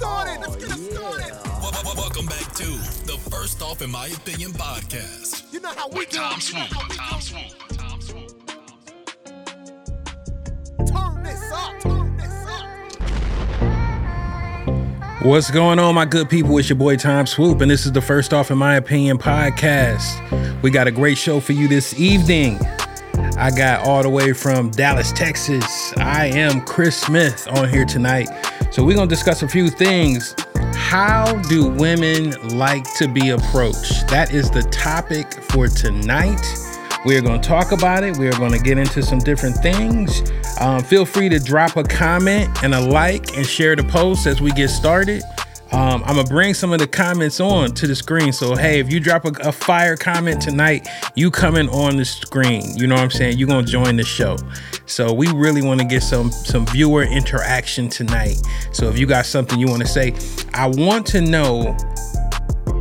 started. Let's get it oh, started. Wel- wel- Welcome back to the First Off in My Opinion podcast. You know how we do. Tom it. You know Swoop. Tom. Swoop. Tom Swoop. Turn this up. Turn this up. What's going on, my good people? It's your boy Tom Swoop, and this is the First Off in My Opinion podcast. We got a great show for you this evening. I got all the way from Dallas, Texas. I am Chris Smith on here tonight. So, we're going to discuss a few things. How do women like to be approached? That is the topic for tonight. We're going to talk about it. We're going to get into some different things. Um, feel free to drop a comment and a like and share the post as we get started. Um, I'm gonna bring some of the comments on to the screen. So hey, if you drop a, a fire comment tonight, you coming on the screen. You know what I'm saying? You're gonna join the show. So we really want to get some some viewer interaction tonight. So if you got something you want to say, I want to know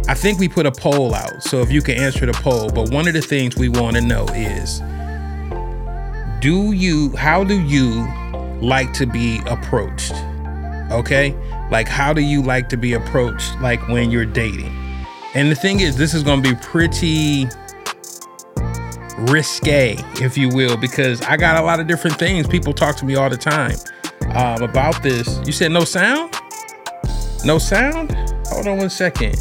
I think we put a poll out, so if you can answer the poll. But one of the things we want to know is do you, how do you like to be approached? Okay? Like, how do you like to be approached, like when you're dating? And the thing is, this is going to be pretty risque, if you will, because I got a lot of different things. People talk to me all the time um, about this. You said no sound? No sound? Hold on one second.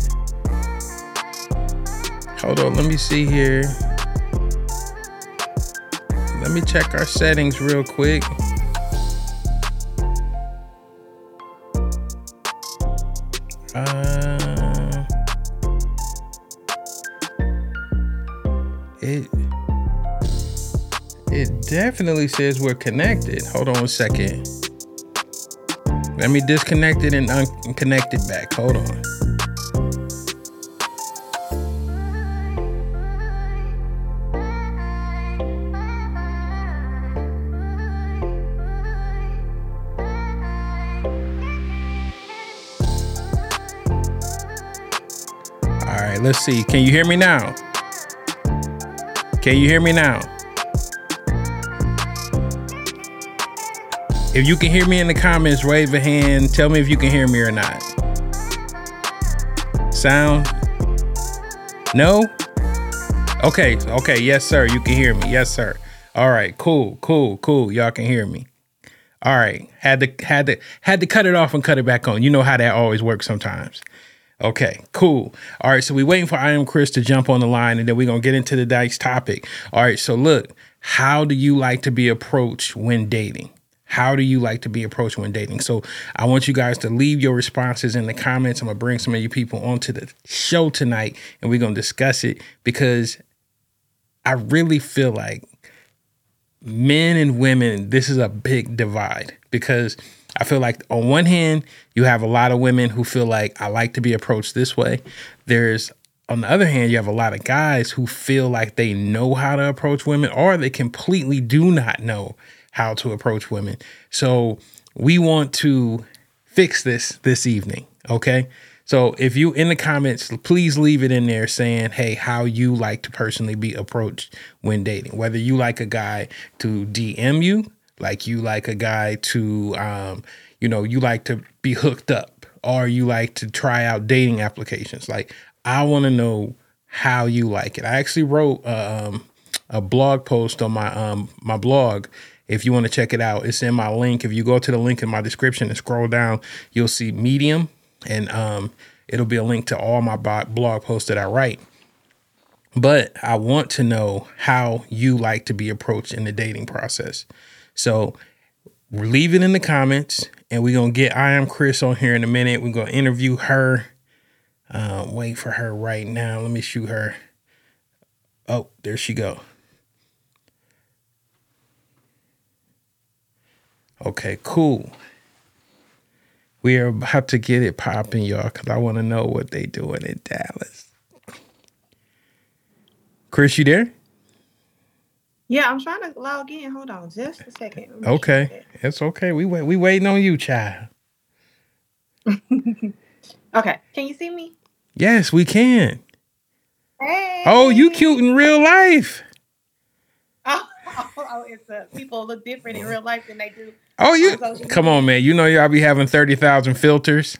Hold on, let me see here. Let me check our settings real quick. Definitely says we're connected. Hold on a second. Let me disconnect it and unconnect it back. Hold on. All right, let's see. Can you hear me now? Can you hear me now? If you can hear me in the comments, wave a hand. Tell me if you can hear me or not. Sound? No? Okay, okay, yes, sir. You can hear me. Yes, sir. All right, cool, cool, cool. Y'all can hear me. All right. Had to had to had to cut it off and cut it back on. You know how that always works sometimes. Okay, cool. All right, so we're waiting for I am Chris to jump on the line, and then we're gonna get into the dice topic. All right, so look, how do you like to be approached when dating? How do you like to be approached when dating? So I want you guys to leave your responses in the comments. I'm gonna bring some of you people onto the show tonight, and we're gonna discuss it because I really feel like men and women, this is a big divide because I feel like on one hand, you have a lot of women who feel like I like to be approached this way. There's on the other hand, you have a lot of guys who feel like they know how to approach women or they completely do not know how to approach women. So we want to fix this this evening, okay? So if you in the comments, please leave it in there saying, "Hey, how you like to personally be approached when dating? Whether you like a guy to DM you, like you like a guy to, um, you know, you like to be hooked up, or you like to try out dating applications. Like I want to know how you like it. I actually wrote um, a blog post on my um, my blog. If you want to check it out, it's in my link. If you go to the link in my description and scroll down, you'll see Medium, and um, it'll be a link to all my blog posts that I write. But I want to know how you like to be approached in the dating process. So leave it in the comments, and we're gonna get I am Chris on here in a minute. We're gonna interview her. Uh, wait for her right now. Let me shoot her. Oh, there she go. Okay, cool. We are about to get it popping, y'all, because I want to know what they doing in Dallas. Chris, you there? Yeah, I'm trying to log in. Hold on just a second. Okay, it's okay. We wait. We waiting on you, child. Okay. Can you see me? Yes, we can. Hey. Oh, you cute in real life. Oh, oh, oh, it's uh, people look different in real life than they do. Oh, you come on, man. You know y'all be having thirty thousand filters.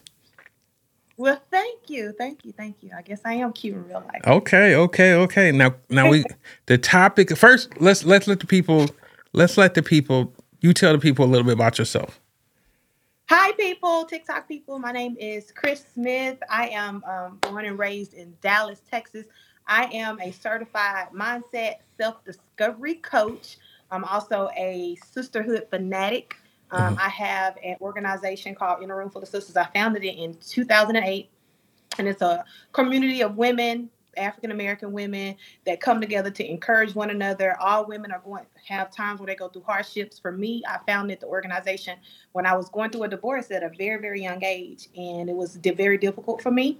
Well, thank you, thank you, thank you. I guess I am cute in real life. Okay, okay, okay. Now, now we the topic first. Let's let's let the people let's let the people. You tell the people a little bit about yourself. Hi, people, TikTok people. My name is Chris Smith. I am um, born and raised in Dallas, Texas. I am a certified mindset self discovery coach. I'm also a sisterhood fanatic. Um, I have an organization called Inner Room Full of Sisters. I founded it in 2008, and it's a community of women, African American women, that come together to encourage one another. All women are going to have times where they go through hardships. For me, I founded the organization when I was going through a divorce at a very, very young age, and it was very difficult for me.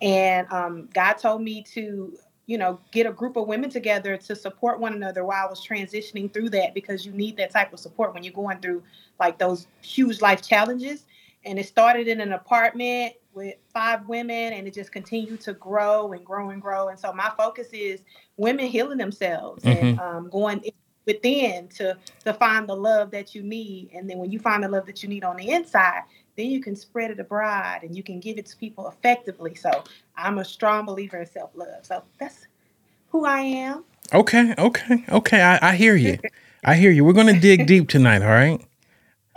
And um, God told me to you know, get a group of women together to support one another while I was transitioning through that because you need that type of support when you're going through like those huge life challenges. And it started in an apartment with five women and it just continued to grow and grow and grow. And so my focus is women healing themselves and um, going within to to find the love that you need. And then when you find the love that you need on the inside, then you can spread it abroad and you can give it to people effectively. So I'm a strong believer in self love. So that's who I am. Okay, okay, okay. I, I hear you. I hear you. We're gonna dig deep tonight. All right.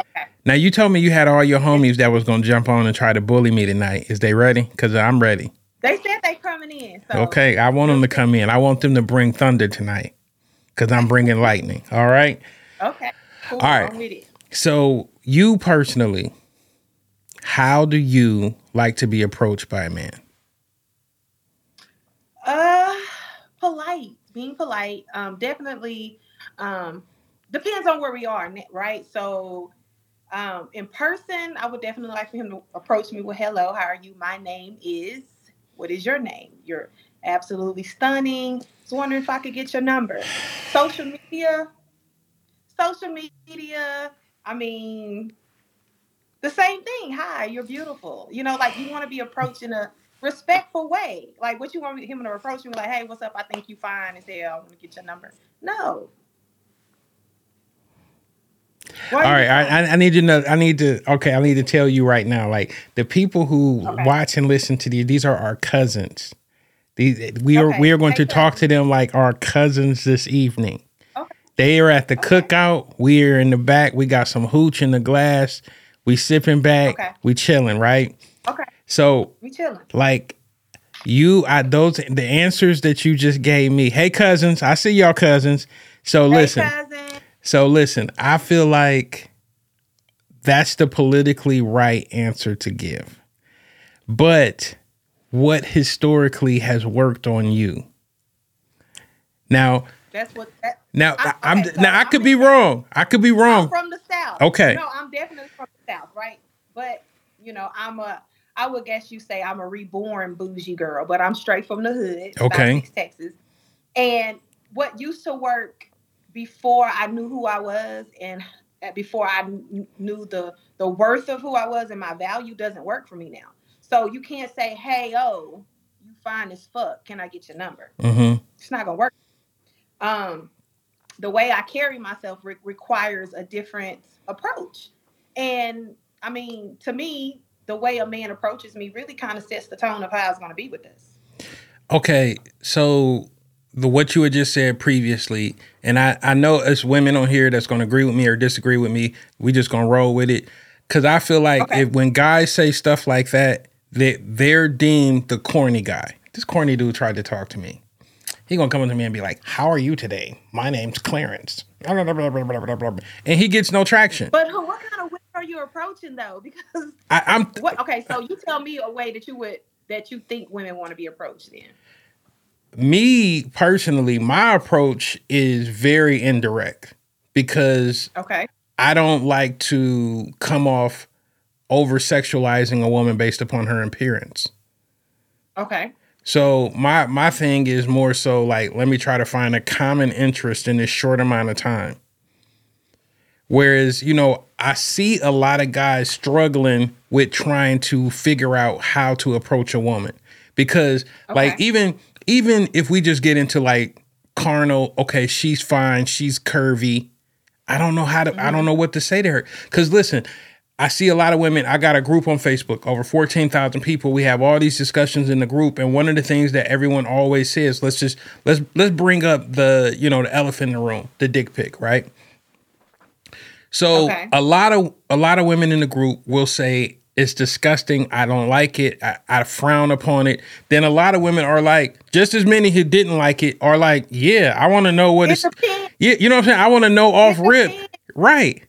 Okay. Now you told me you had all your homies that was gonna jump on and try to bully me tonight. Is they ready? Cause I'm ready. They said they coming in. So Okay, I want them to come in. I want them to bring thunder tonight. Cause I'm bringing lightning. All right. Okay. Cool. All right. I'm with it. So you personally, how do you like to be approached by a man? Uh, polite, being polite. Um, definitely. Um, depends on where we are, right? So, um, in person, I would definitely like for him to approach me with "Hello, how are you? My name is. What is your name? You're absolutely stunning. Just wondering if I could get your number. Social media, social media. I mean, the same thing. Hi, you're beautiful. You know, like you want to be approached in a respectful way. Like what you want him to approach me like, hey, what's up? I think you fine as hell. I want to get your number. No. All are I. I I need to know. I need to. Okay, I need to tell you right now. Like the people who Okay. watch and listen to these, these are our cousins. These we are Okay, we are going hey, to talk to them like our cousins this evening. Okay. They are at the cookout. We're in the back. We got some hooch in the glass. We sipping back. Okay. We chilling, right? Okay, So we chilling. like you I those the answers that you just gave me. Hey cousins, I see y'all cousins. So listen. Cousin. So listen, I feel like that's the politically right answer to give. But what historically has worked on you? Now, That's what. That, now I- am okay, so now I I'm could be in- wrong. I could be I'm wrong. from the south. Okay. No, I'm definitely from the south, right? But you know, I'm a. I would guess you say I'm a reborn bougie girl, but I'm straight from the hood, Okay. Southeast Texas. And what used to work before I knew who I was, and uh, before I knew the the worth of who I was and my value, doesn't work for me now. So you can't say, "Hey, oh, you fine as fuck. Can I get your number?" hmm it's not gonna work. Um, the way I carry myself re- requires a different approach, and I mean, to me, the way a man approaches me really kind of sets the tone of how it's gonna be with this. Okay, so the what you had just said previously, and I I know it's women on here that's going to agree with me or disagree with me. We just gonna roll with it because I feel like Okay. if when guys say stuff like that, they they're deemed the corny guy. This corny dude tried to talk to me. He gonna come up to me and be like, "How are you today? My name's Clarence," and he gets no traction. But who- what kind of are you approaching though? Because I, I'm what? Okay, so you tell me a way that you would that you think women want to be approached. Then me personally, my approach is very indirect because okay, I don't like to come off over sexualizing a woman based upon her appearance. okay, So my my thing is more so like let me try to find a common interest in this short amount of time. Whereas, you know, I see a lot of guys struggling with trying to figure out how to approach a woman. Because like even even if we just get into like carnal, okay, she's fine, she's curvy. I don't know how to I don't mm-hmm. know what to say to her. Cuz listen, I see a lot of women. I got a group on Facebook, over 14,000 people. We have all these discussions in the group. And one of the things that everyone always says, let's just let's let's bring up the, you know, the elephant in the room, the dick pic, right? So Okay. a lot of a lot of women in the group will say it's disgusting. I don't like it. I, I frown upon it. Then a lot of women are like, just as many who didn't like it are like, yeah, I want to know what It it's. Yeah, you know what I'm saying. I want to know off rip, right?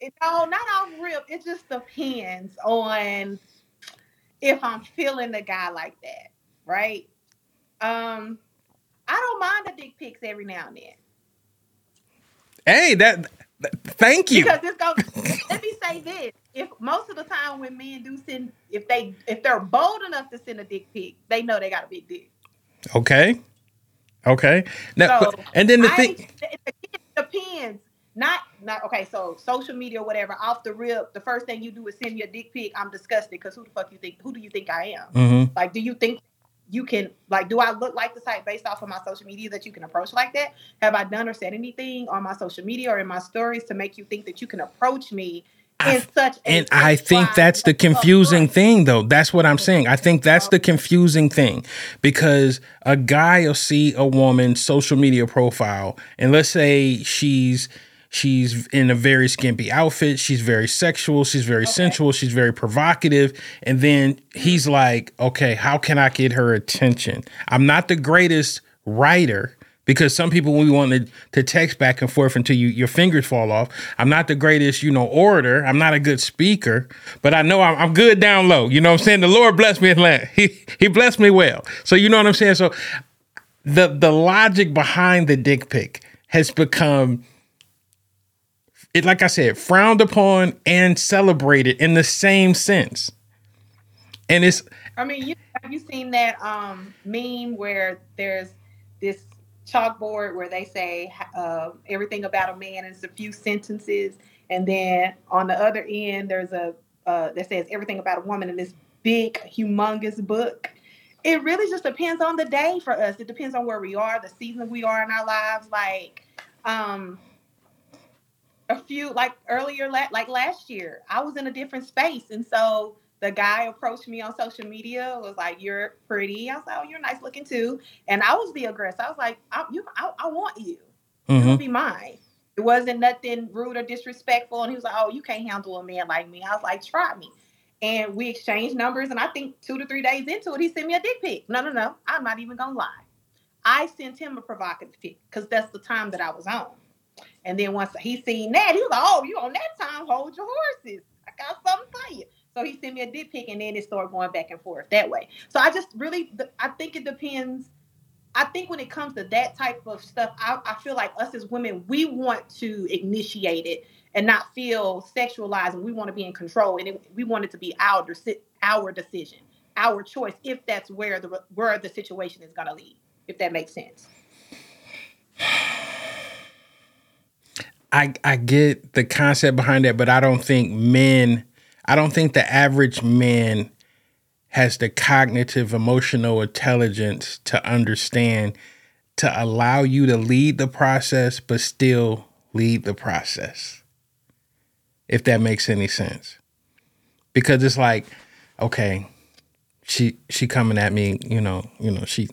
It- No, not off rip. It just depends on if I'm feeling the guy like that, right? Um, I don't mind the dick pics every now and then Hey, that. Th- thank you. because it's going. let me say this: if most of the time when men do send, if they if they're bold enough to send a dick pic, they know they got a big dick. Okay. Okay. Now, So, but- and then the I, thing. it, depends. Not not okay. So social media or whatever, off the rip, the first thing you do is send me a dick pic. I'm disgusted because who the fuck you think? Who do you think I am? Mhm. Like, do you think you can like? Do I look like the type based off of my social media that you can approach like that? Have I done or said anything on my social media or in my stories to make you think that you can approach me I- in such? a And I think that's the confusing thing, though. That's what I'm saying. I think that's the confusing thing because a guy will see a woman's social media profile, and let's say she's she's in a very skimpy outfit, she's very sexual, she's very sensual, she's very provocative, and then he's like, "Okay, how can I get her attention? I'm not the greatest writer." Because some people we want to, text back and forth until you your fingers fall off. I'm not the greatest, you know, orator. I'm not a good speaker, but I know I'm, I'm good down low. You know what I'm saying? The Lord bless me. in land. He he blessed me well. So you know what I'm saying? So the the logic behind the dick pic has become it like I said, frowned upon and celebrated in the same sense. And it's I mean, you have you seen that um meme where there's this chalkboard where they say uh, everything about a man in a few sentences, and then on the other end there's a uh, that says everything about a woman in this big, humongous book. It really just depends on the day for us. It depends on where we are, the season we are in our lives. Like, um, a few like earlier, la- like last year, I was in a different space, and so the guy approached me on social media was like you're pretty. I was like oh you're nice looking too. And i was the aggressor. I was like i, you, I, I want you. Mhm. you'll be mine. It wasn't nothing rude or disrespectful and he was like oh you can't handle a man like me. I was like try me. And we exchanged numbers and i think two to three days into it he sent me a dick pic. No no no i'm not even gonna lie. I sent him a provocative pic because that's the time that i was on and then once he seen that he was like oh you on that time hold your horses i got something for you so he sent me a dick pic, and then it started going back and forth that way. So I just really, I think it depends. I think when it comes to that type of stuff, I, I feel like us as women, we want to initiate it and not feel sexualized, and we want to be in control, and it, we want it to be our our decision, our choice, if that's where the where the situation is going to lead. If that makes sense. I I get the concept behind that, but I don't think men, I don't think the average man has the cognitive emotional intelligence to understand to allow you to lead the process but still lead the process. If that makes any sense. Because it's like, okay, she she coming at me, you know, you know, she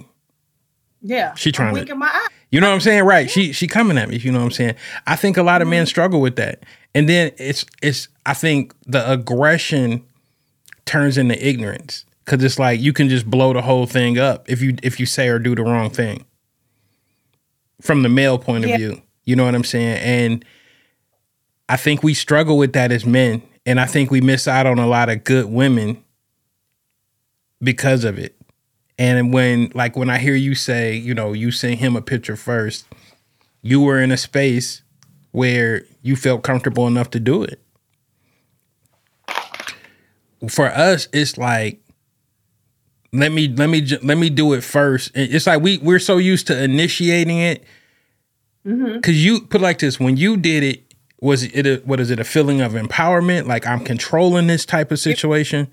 Yeah, She trying to- my eye. You know what I'm saying? Right. She she coming at me, you know what I'm saying? I think a lot of men mm-hmm. struggle with that. And then it's it's I think the aggression turns into ignorance cuz it's like you can just blow the whole thing up if you if you say or do the wrong thing. From the male point of Yeah. view. You know what I'm saying? And I think we struggle with that as men and I think we miss out on a lot of good women because of it. And when like when I hear you say, you know, you sent him a picture first, you were in a space where you felt comfortable enough to do it. For us, it's like let me let me let me do it first. It's like we we're so used to initiating it hmm cuz you put it like this, when you did it was it a, what is it a feeling of empowerment like I'm controlling this type of situation?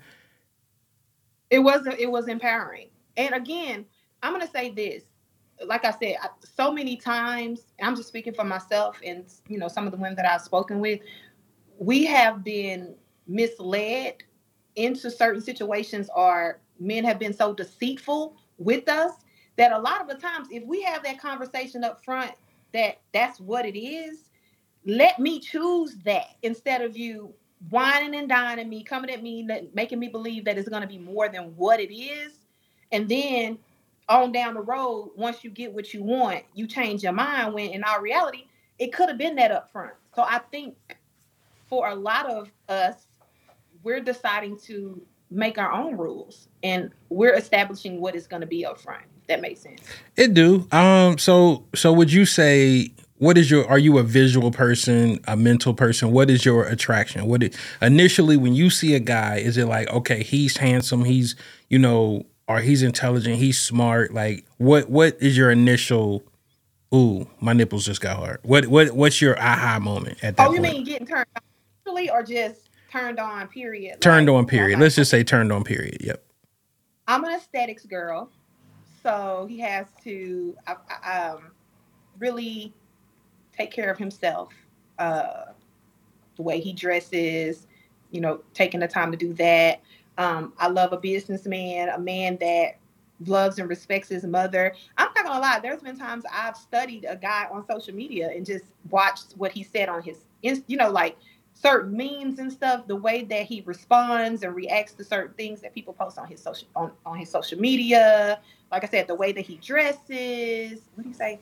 it was it was empowering and again i'm going to say this like i said I, so many times i'm just speaking for myself and you know some of the women that i've spoken with we have been misled into certain situations or men have been so deceitful with us that a lot of the times if we have that conversation up front that that's what it is let me choose that instead of you wining and dining me coming at me making me believe that it's going to be more than what it is and then on down the road once you get what you want you change your mind when in our reality it could have been that up front so i think for a lot of us we're deciding to make our own rules and we're establishing what is going to be up front that makes sense It do. Um. So so would you say what is your? Are you a visual person, a mental person? What is your attraction? What it, initially when you see a guy, is it like okay, he's handsome, he's you know, or he's intelligent, he's smart? Like what? What is your initial? Ooh, my nipples just got hard. What what what's your aha moment at that oh you point? mean getting turned on or just turned on period turned Like, on period. Let's just say turned on period. Yep. I'm an aesthetics girl, so he has to um, really take care of himself. Uh, the way he dresses, you know, taking the time to do that. Um, I love a businessman, a man that loves and respects his mother. I'm not gonna lie. There's been times I've studied a guy on social media and just watched what he said on his, you know, like certain memes and stuff. The way that he responds and reacts to certain things that people post on his social on, on his social media. Like I said, the way that he dresses. What do you say?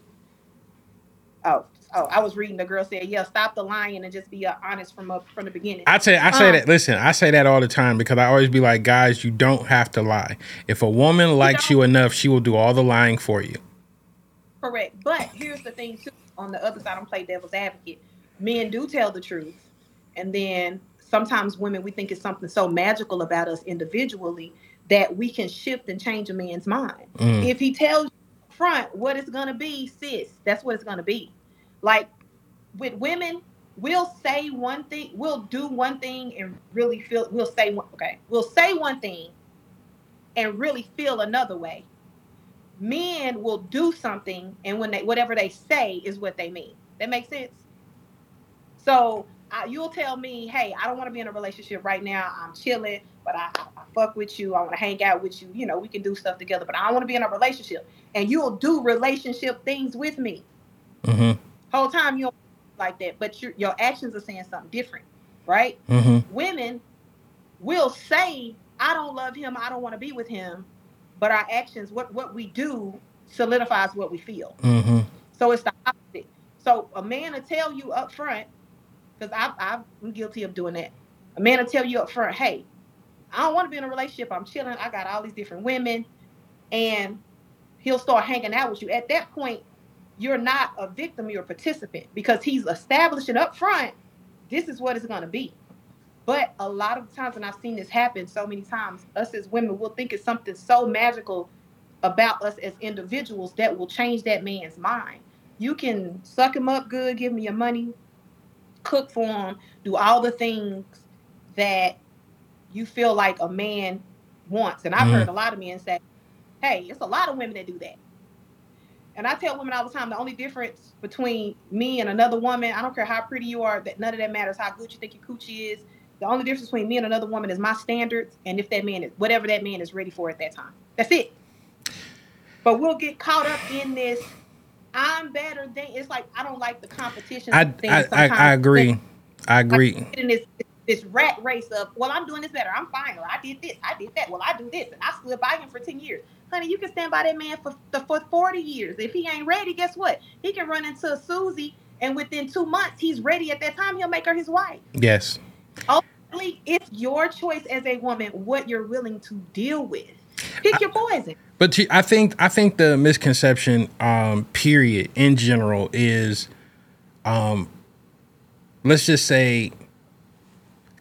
Oh, oh, I was reading. The girl said, "Yeah, stop the lying and just be uh, honest from up from the beginning." I say I say Um, that. Listen, I say that all the time because I always be like, guys, you don't have to lie. If a woman likes you enough, she will do all the lying for you. Correct. But here's the thing too. On the other side, I'm play devil's advocate. Men do tell the truth, and then sometimes women we think it's something so magical about us individually that we can shift and change a man's mind. Mm. If he tells you front what it's gonna be, sis, that's what it's gonna be. Like with women, we'll say one thing, we'll do one thing, and really feel. We'll say one. Okay, we'll say one thing, and really feel another way men will do something and when they whatever they say is what they mean that makes sense so you'll tell me hey i don't want to be in a relationship right now i'm chilling but I, I, I fuck with you i want to hang out with you you know we can do stuff together but i don't want to be in a relationship and you'll do relationship things with me hmm whole time you don't like that but your, your actions are saying something different right? Hmm women will say i don't love him i don't want to be with him but our actions what what we do solidifies what we feel. Hmm so it's the opposite. So a man will tell you up front because i'm guilty of doing that. A man will tell you up front hey i don't want to be in a relationship i'm chilling i got all these different women and he'll start hanging out with you. At that point you're not a victim you're a participant because he's establishing up front this is what it's going to be but a lot of times, and I've seen this happen so many times, us as women will think it's something so magical about us as individuals that will change that man's mind. You can suck him up good, give him your money, cook for him, do all the things that you feel like a man wants. And I've Mhm. heard a lot of men say, hey, it's a lot of women that do that. And I tell women all the time the only difference between me and another woman, I don't care how pretty you are, that none of that matters how good you think your coochie is. The only difference between me and another woman is my standards and if that man is whatever that man is ready for at that time. That's it. But we'll get caught up in this. I'm better than it's like I don't like the competition. I, thing I, I. I agree. I agree. Get in this this rat race of well, I'm doing this better. I'm fine. Or I did this. I did that. Well, I do this, and I stood by him for ten years. Honey, you can stand by that man for for forty years. If he ain't ready, guess what? He can run into a Susie, and within two months, he's ready. At that time, he'll make her his wife. Yes. Ultimately, it's your choice as a woman what you're willing to deal with. Pick your poison. But you- I think I think the misconception, um, period, in general, is, um, let's just say,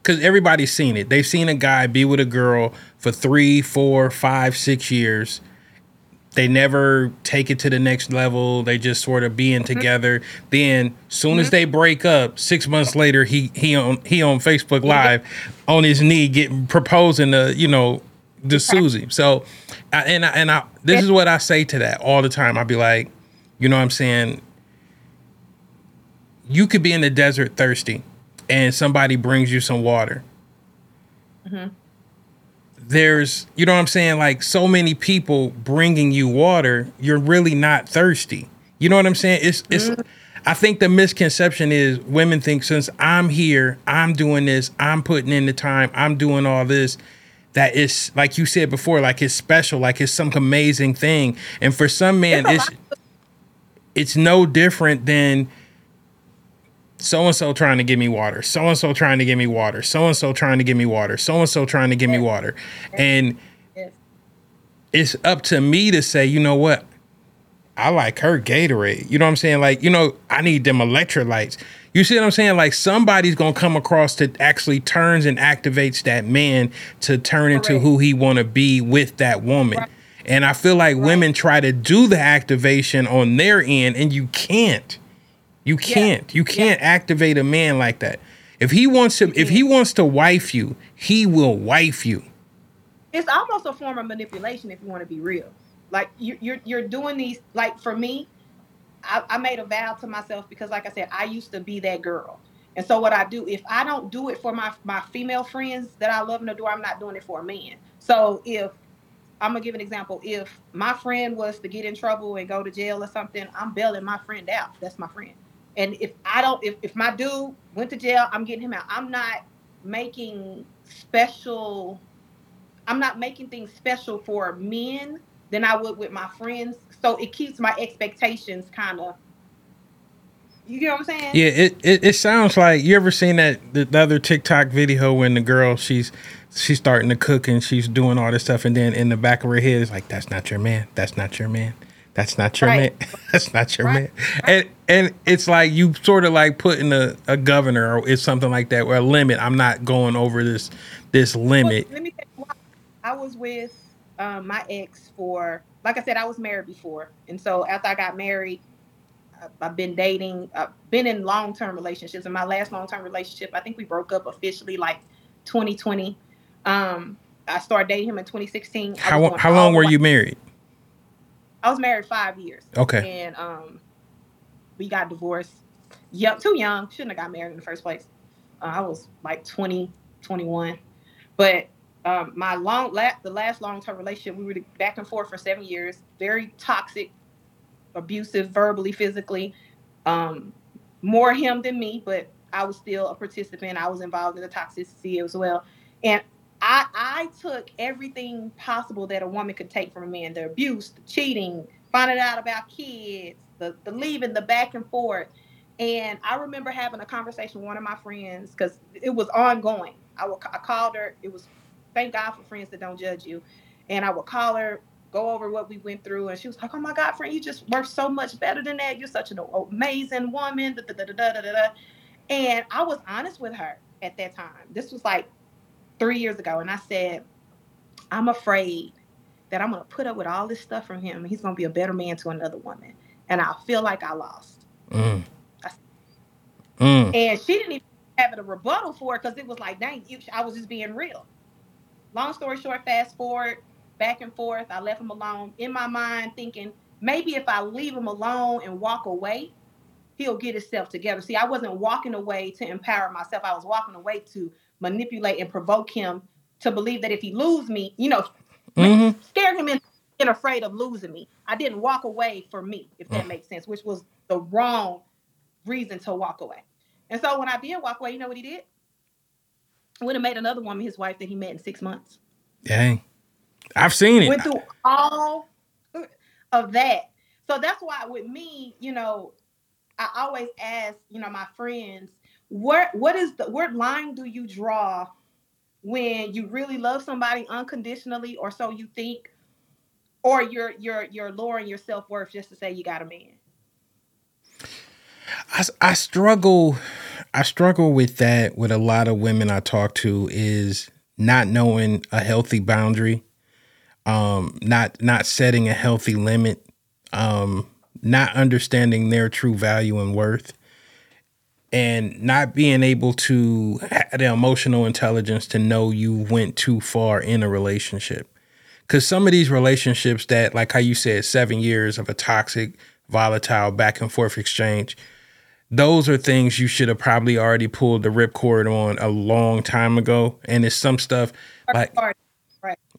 because everybody's seen it. They've seen a guy be with a girl for three, four, five, six years. They never take it to the next level. They just sort of being mm-hmm. together. Then, soon as mm-hmm. they break up, six months later, he he on he on Facebook mm-hmm. Live, on his knee, getting proposing to you know to Susie. So, I, and I, and I this is what I say to that all the time. I'd be like, you know, what I'm saying, you could be in the desert thirsty, and somebody brings you some water. there's you know what I'm saying? Like so many people bringing you water you're really not thirsty. You know what I'm saying? It's it's I think the misconception is women think since I'm here I'm doing this I'm putting in the time I'm doing all this that is like you said before like it's special like it's some amazing thing. And for some men It's it's it's no different than so and so trying to give me water, so and so trying to give me water, so and so trying to give me water, so and so trying to give me water. And it's up to me to say, you know what? I like her Gatorade. You know what I'm saying? Like, you know, I need them electrolytes. You see what I'm saying? Like somebody's gonna come across to actually turns and activates that man to turn into who he wanna be with that woman. And I feel like women try to do the activation on their end and you can't. You can't. You can't activate a man like that. If he wants to if he wants to wife you, he will wife you. it's almost a form of manipulation if you want to be real. Like you, you're you're doing these. Like for me, I, I made a vow to myself because, like I said, I used to be that girl. And so what I do, if I don't do it for my my female friends that I love and adore, I'm not doing it for a man. So if I'm gonna give an example, if my friend was to get in trouble and go to jail or something, I'm bailing my friend out. That's my friend. And if I don't, if, if my dude went to jail, I'm getting him out. I'm not making special I'm not making things special for men than I would with my friends. So it keeps my expectations kind of. You get what I'm saying? Yeah, it, it, it sounds like you ever seen that the, the other TikTok video when the girl she's she's starting to cook and she's doing all this stuff and then in the back of her head is like that's not your man that's not your man that's not your Right. man that's not your Right. man and and it's like you sort of like putting a, a governor or it's something like that or a limit I'm not going over this this Well, limit let me tell you why. I was with um, my ex for, like I said, I was married before, and so after I got married, I- I've been dating, I've been in long term relationships. In my last long term relationship, I think we broke up officially like 2020. Um, I started dating him in 2016. How was lo- going how long were you married I was married five years. okay And um, we got divorced. Yep, too young. Shouldn't have got married in the first place. Uh, I was like 20, 21. But um, my long, la- the last long term relationship, we were back and forth for seven years. Very toxic, abusive, verbally, physically. Um, more him than me, but I was still a participant. I was involved in the toxicity as well. And I, I took everything possible that a woman could take from a man the abuse, the cheating, finding out about kids, the, the leaving, the back and forth. And I remember having a conversation with one of my friends because it was ongoing. I, would, I called her. It was, thank God for friends that don't judge you. And I would call her, go over what we went through. And she was like, oh my God, friend, you just work so much better than that. You're such an amazing woman. Da, da, da. And I was honest with her at that time. This was like three years ago. And I said, I'm afraid that I'm going to put up with all this stuff from him. And he's going to be a better man to another woman. And I feel like I lost. mm. Mm. And she didn't even have a rebuttal for it because it was like, dang, you, I was just being real. Long story short, fast forward, back and forth. I left him alone in my mind, thinking maybe if I leave him alone and walk away, he'll get himself together. See, I wasn't walking away to empower myself. I was walking away to manipulate and provoke him to believe that if he lose me, you know, Mhm. scare him into being afraid of losing me. I didn't walk away for me, if that makes sense, which was the wrong reason to walk away. And so when I did walk away, you know what he did? Went and made another woman his wife that he met in six months. dang I've seen it Went through all of that. So that's why with me, you know, I always ask, you know, my friends, where what is the what line do you draw when you really love somebody unconditionally or so you think? Or you're you're you're lowering your self-worth just to say you got a man? I struggle I struggle with that with a lot of women I talk to is not knowing a healthy boundary um not not setting a healthy limit um not understanding their true value and worth and not being able to have the emotional intelligence to know you went too far in a relationship because some of these relationships that like how you said seven years of a toxic volatile back and forth exchange those are things you should have probably already pulled the ripcord on a long time ago. And it's some stuff like.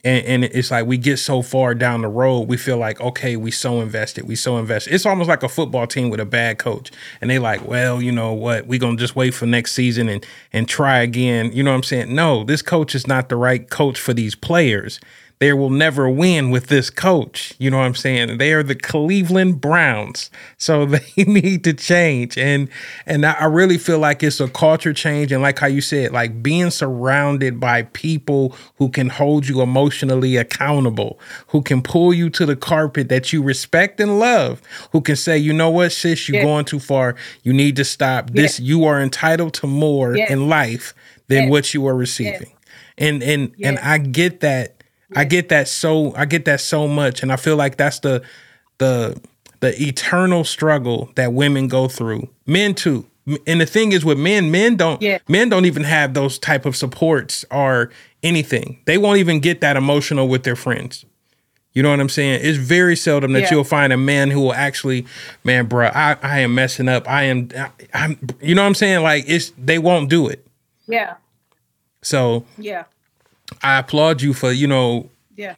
And, and it's like we get so far down the road, we feel like, okay, we so invested, we so invested. It's almost like a football team with a bad coach. And they like, well, you know what, we gonna just wait for next season and and try again. You know what I'm saying? No, this coach is not the right coach for these players. They will never win with this coach. You know what I'm saying? They are the Cleveland Browns. So they need to change. And and I really feel like it's a culture change. And like how you said, like being surrounded by people who can hold you emotionally accountable, who can pull you to the carpet that you respect and love, who can say, you know what, sis, you're Yeah. going too far. You need to stop. This you are entitled to more Yes. in life than what you are receiving. And and and I get that. I get that so I get that so much. And I feel like that's the the the eternal struggle that women go through. Men too. And the thing is with men, men don't Yeah. men don't even have those type of supports or anything. They won't even get that emotional with their friends. You know what I'm saying? It's very seldom that Yeah. you'll find a man who will actually, man, bro, I, I am messing up. I am, I, I'm, you know what I'm saying? Like it's, they won't do it. Yeah. So Yeah. I applaud you for, you know, Yeah.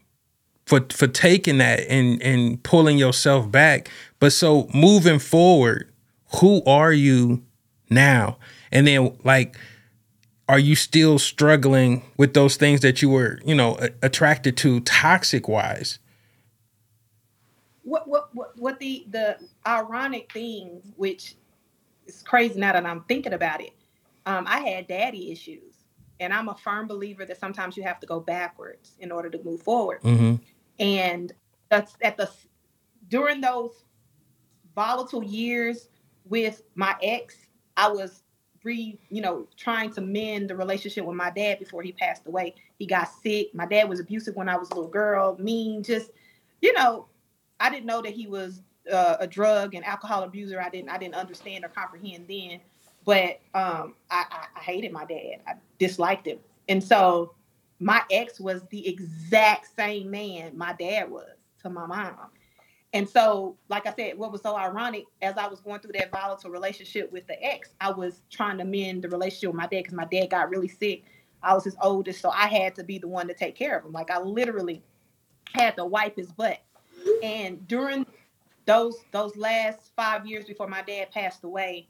for for taking that and and pulling yourself back. But so moving forward, who are you now? And then like are you still struggling with those things that you were, you know, attracted to toxic wise? what what what what the the ironic thing, which is crazy now that I'm thinking about it. Um, I had daddy issues, and I'm a firm believer that sometimes you have to go backwards in order to move forward. Mm-hmm. And that's at the during those volatile years with my ex, I was re you know trying to mend the relationship with my dad before he passed away. He got sick. My dad was abusive when I was a little girl, mean, just you know, I didn't know that he was uh, a drug and alcohol abuser. I didn't I didn't understand or comprehend then. But um, I, I, I hated my dad. I disliked him, and so my ex was the exact same man my dad was to my mom. And so, like I said, what was so ironic as I was going through that volatile relationship with the ex, I was trying to mend the relationship with my dad because my dad got really sick. I was his oldest, so I had to be the one to take care of him. Like I literally had to wipe his butt. And during those those last five years before my dad passed away,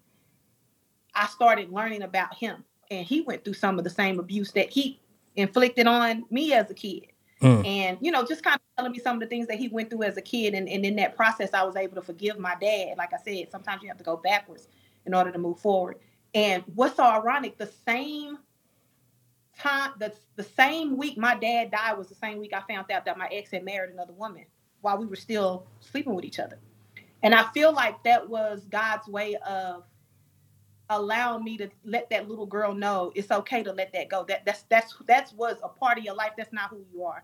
I started learning about him. And he went through some of the same abuse that he inflicted on me as a kid. Mm. And, you know, just kind of telling me some of the things that he went through as a kid. And, and in that process, I was able to forgive my dad. Like I said, sometimes you have to go backwards in order to move forward. And what's so ironic, the same time, the, the same week my dad died was the same week I found out that my ex had married another woman while we were still sleeping with each other. And I feel like that was God's way of allowing me to let that little girl know it's okay to let that go. That that's that's that's was a part of your life. That's not who you are.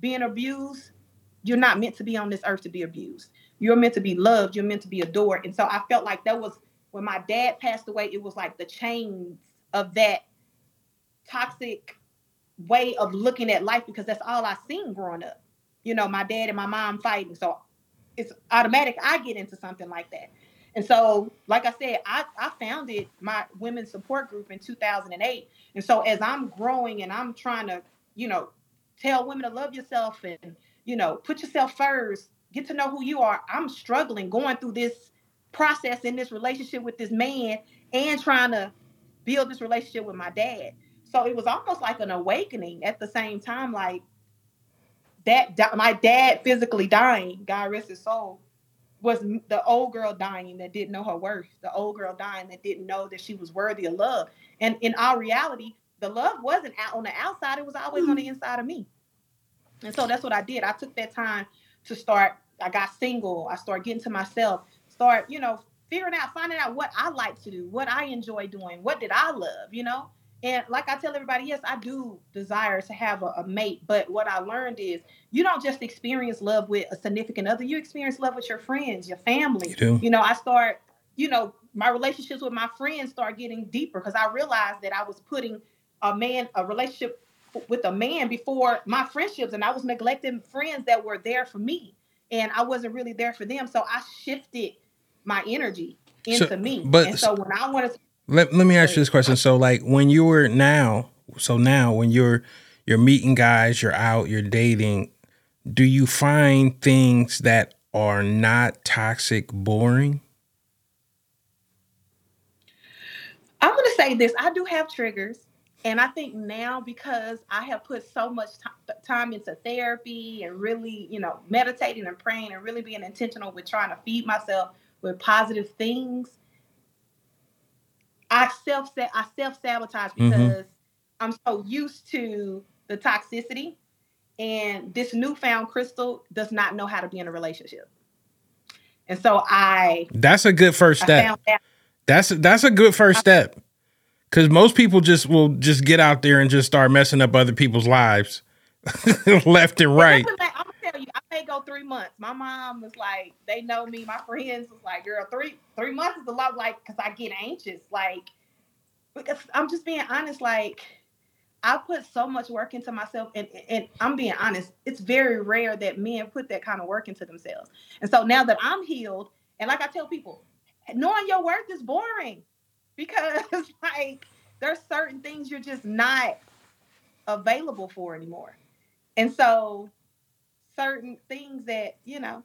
Being abused, you're not meant to be on this earth to be abused. You're meant to be loved. You're meant to be adored. And so I felt like that was when my dad passed away. It was like the chains of that toxic way of looking at life because that's all I seen growing up. You know, my dad and my mom fighting. So it's automatic I get into something like that. And so, like I said, I, I founded my women's support group in 2008. And so, as I'm growing and I'm trying to, you know, tell women to love yourself and, you know, put yourself first, get to know who you are, I'm struggling going through this process in this relationship with this man and trying to build this relationship with my dad. So, it was almost like an awakening at the same time, like that, my dad physically dying, God rest his soul was the old girl dying that didn't know her worth, the old girl dying that didn't know that she was worthy of love. And in our reality, the love wasn't out on the outside, it was always on the hmm. inside of me. And so that's what I did. I took that time to start, I got single, I started getting to myself, start, you know, figuring out, finding out what I like to do, what I enjoy doing, what did I love, you know? And like I tell everybody, yes, I do desire to have a, a, mate, but what I learned is you don't just experience love with a significant other, you experience love with your friends, your family. You do. You know, I start, you know, my relationships with my friends start getting deeper because I realized that I was putting a man, a relationship with a man before my friendships, and I was neglecting friends that were there for me, and I wasn't really there for them. So I shifted my energy So- into me. but- and so when I wanted to, Let, let me ask you this question. So like when you were now, so now when you're you're meeting guys, you're out, you're dating, do you find things that are not toxic boring? I'm going to say this: I do have triggers, and I think now because I have put so much ti- time into therapy and really, you know, meditating and praying and really being intentional with trying to feed myself with positive things. I self I self sabotage Mhm. because I'm so used to the toxicity, and this newfound Crystal does not know how to be in a relationship, and so I That's a good first step. That's that's a good first step. Cause most people just will just get out there and just start messing up other people's lives left and right gonna tell you, I may go three months. My mom was like, they know me. My friends was like, girl, three three months is a lot, like, because I get anxious. Like, because I'm just being honest. Like, I put so much work into myself, and and I'm being honest. It's very rare that men put that kind of work into themselves. And so now that I'm healed, and like I tell people, knowing your worth is boring because like there's certain things you're just not available for anymore. And so certain things that, you know,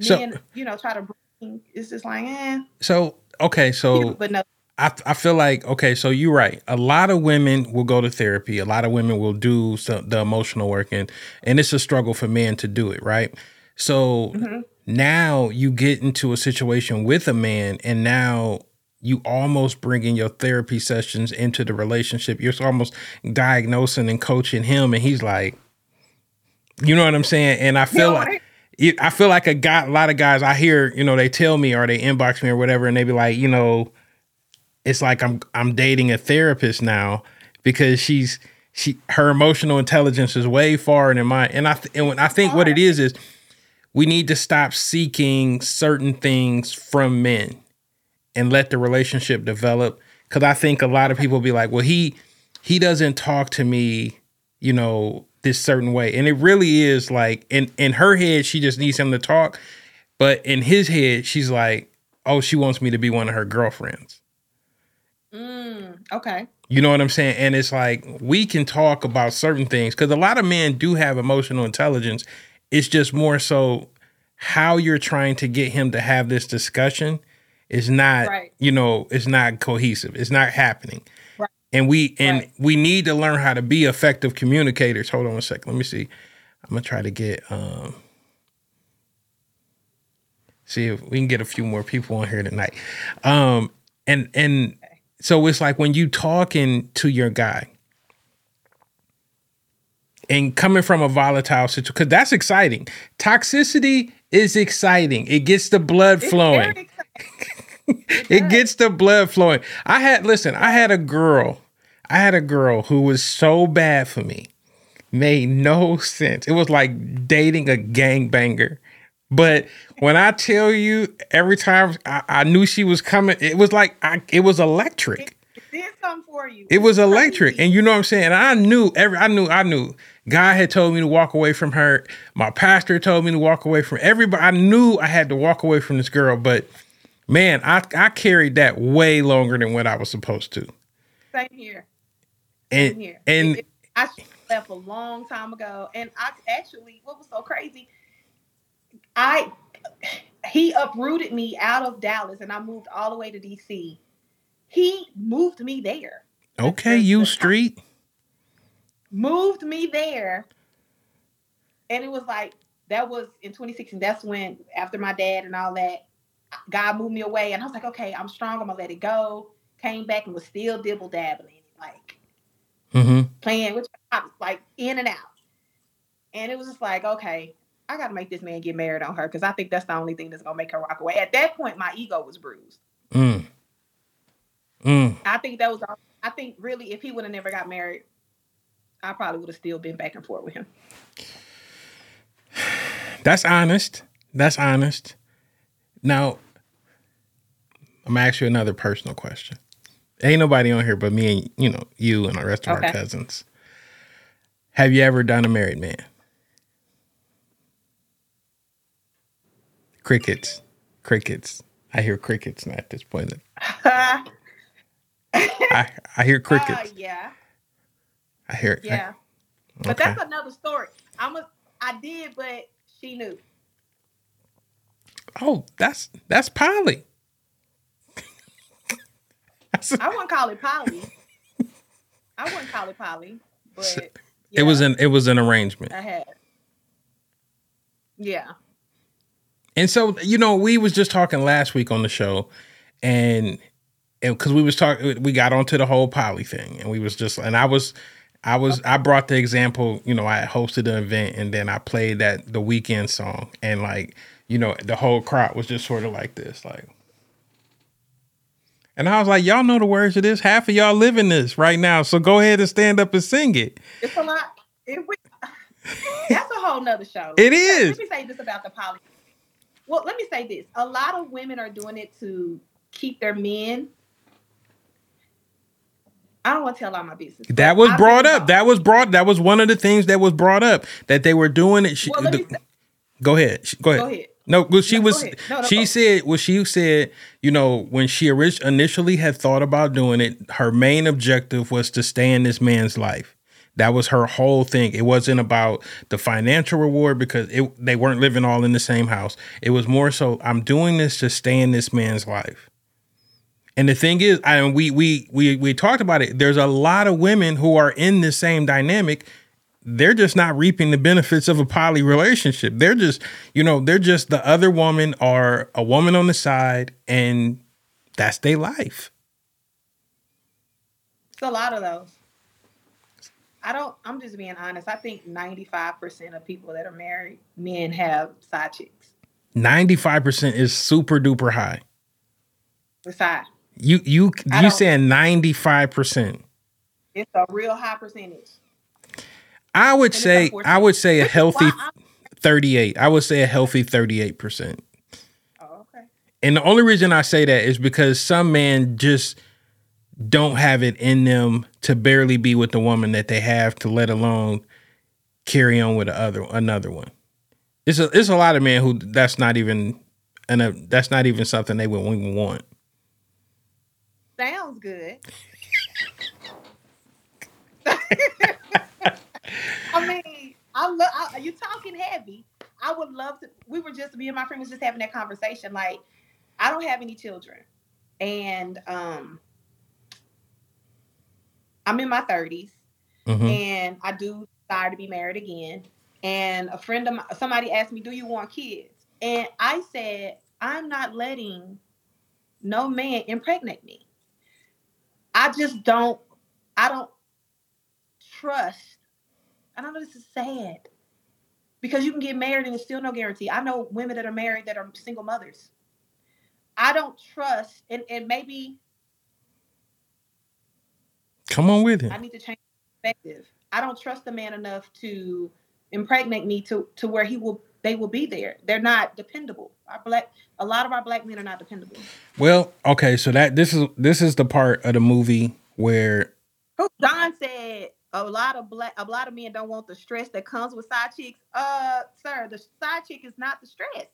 So- men, you know, try to bring, it's just like, eh. So okay, so but no, I, I feel like okay so you're right. A lot of women will go to therapy. A lot of women will do some, the emotional work and and it's a struggle for men to do it right? So Mhm. now you get into a situation with a man and now you almost bringing your therapy sessions into the relationship. You're almost diagnosing and coaching him and he's like you know what i'm saying? And i feel know like it- I feel like a guy, a lot of guys I hear, you know, they tell me or they inbox me or whatever, and they be like, you know, it's like I'm I'm dating a therapist now because she's she her emotional intelligence is way far than mine, and I th- and when I think what it is is we need to stop seeking certain things from men and let the relationship develop. Because I think a lot of people be like, well, he he doesn't talk to me, you know, this certain way. And it really is like in in her head, she just needs him to talk. But in his head, she's like, oh, she wants me to be one of her girlfriends. mm, okay. You know what I'm saying? And it's like we can talk about certain things because a lot of men do have emotional intelligence. It's just more so how you're trying to get him to have this discussion is not, Right. you know, it's not cohesive. It's not happening. And we and Right. we need to learn how to be effective communicators. Hold on a second. Let me see. I'm gonna try to get um see if we can get a few more people on here tonight. Um and and so it's like when you talking to your guy and coming from a volatile situation because that's exciting toxicity is exciting it gets the blood It's flowing it gets the blood flowing i had listen i had a girl i had a girl who was so bad for me made no sense it was like dating a gangbanger but when i tell you every time i, I knew she was coming it was like I, it was electric It did something for you. it was electric. And you know what I'm saying? I knew every I knew I knew. God had told me to walk away from her. My pastor told me to walk away from everybody. I knew I had to walk away from this girl, but man, I I carried that way longer than what I was supposed to. Same here. Same And here. and It- I left a long time ago. And I actually, what was so crazy, I he uprooted me out of Dallas and I moved all the way to DC. He moved me there. okay, you street. Moved me there. And it was like that was in 2016. That's when after my dad and all that, God moved me away. And I was like, okay, I'm strong, I'm gonna let it go. Came back and was still dibble dabbling. Like Mm-hmm. playing, was like in and out. And it was just like, okay, I got to make this man get married on her because I think that's the only thing that's gonna make her walk away. At that point, my ego was bruised. Mm. Mm. I think that was. I think really, if he would have never got married, I probably would have still been back and forth with him. That's honest. That's honest. Now, I'm gonna ask you another personal question. Ain't nobody on here but me and you know you and the rest of our cousins. Have you ever done a married man? Crickets, crickets. I hear crickets now at this point. uh, I I hear crickets. yeah, I hear. I- yeah. But okay. that's another story. I'm a, I did, but she knew. Oh, that's that's Polly. That's- I wouldn't call it Polly. I wouldn't call it Polly, but It was an it was an arrangement. I had. Yeah. And so, you know, we was just talking last week on the show, and and because we was talking, we got onto the whole Polly thing, and we was just, and I was, I was, I brought the example, you know, I hosted an event, and then I played that the Weeknd song, and like, you know, the whole crowd was just sort of like this, like. And I was like, y'all know the words of this. Half of y'all live in this right now. So go ahead and stand up and sing it. It's a lot. If we, that's a whole nother show. It Let- is. Let me say this about the poly. Well, let me say this. A lot of women are doing it to keep their men. I don't want to tell all my business. That was brought up. involved. That was brought. That was one of the things that was brought up that they were doing it. She, Well, the- say- go ahead. Go ahead. Go ahead. No, well, she No, was. No, no, she said. Well, she said. You know, when she initially had thought about doing it, her main objective was to stay in this man's life. That was her whole thing. It wasn't about the financial reward because it, they weren't living all in the same house. It was more so, I'm doing this to stay in this man's life. And the thing is, I we we we we talked about it. There's a lot of women who are in the same dynamic. They're just not reaping the benefits of a poly relationship. They're just, you know, they're just the other woman or a woman on the side, and that's their life. It's a lot of those. I don't. I'm just being honest. I think 95 percent of people that are married men have side chicks. Ninety five percent is super duper high. Side. You you I you saying ninety five percent? It's a real high percentage. I would say. I would say a healthy thirty eight. I would say a healthy thirty eight percent. Oh, okay. And the only reason I say that is because some men just don't have it in them to barely be with the woman that they have to let alone carry on with the other another one. It's a it's a lot of men who that's not even and uh, that's not even something they would even want. Sounds good. I love I, you talking heavy. I would love to. We were just me and my friend was just having that conversation. Like, I don't have any children, and um, I'm in my 30s, Mhm. and I do desire to be married again. And a friend of mine, somebody asked me, "Do you want kids?" And I said, "I'm not letting no man impregnate me. I just don't. I don't trust. I know. This is sad because you can get married and it's still no guarantee. I know women that are married that are single mothers. I don't trust, and and maybe Come on with it. I need to change perspective. I don't trust the man enough to impregnate me to to where he will they will be there. They're not dependable. Our black a lot of our black men are not dependable. Well, okay, so that this is this is the part of the movie where Who Don said a lot of black a lot of men don't want the stress that comes with side chicks. Uh, sir, the side chick is not the stress.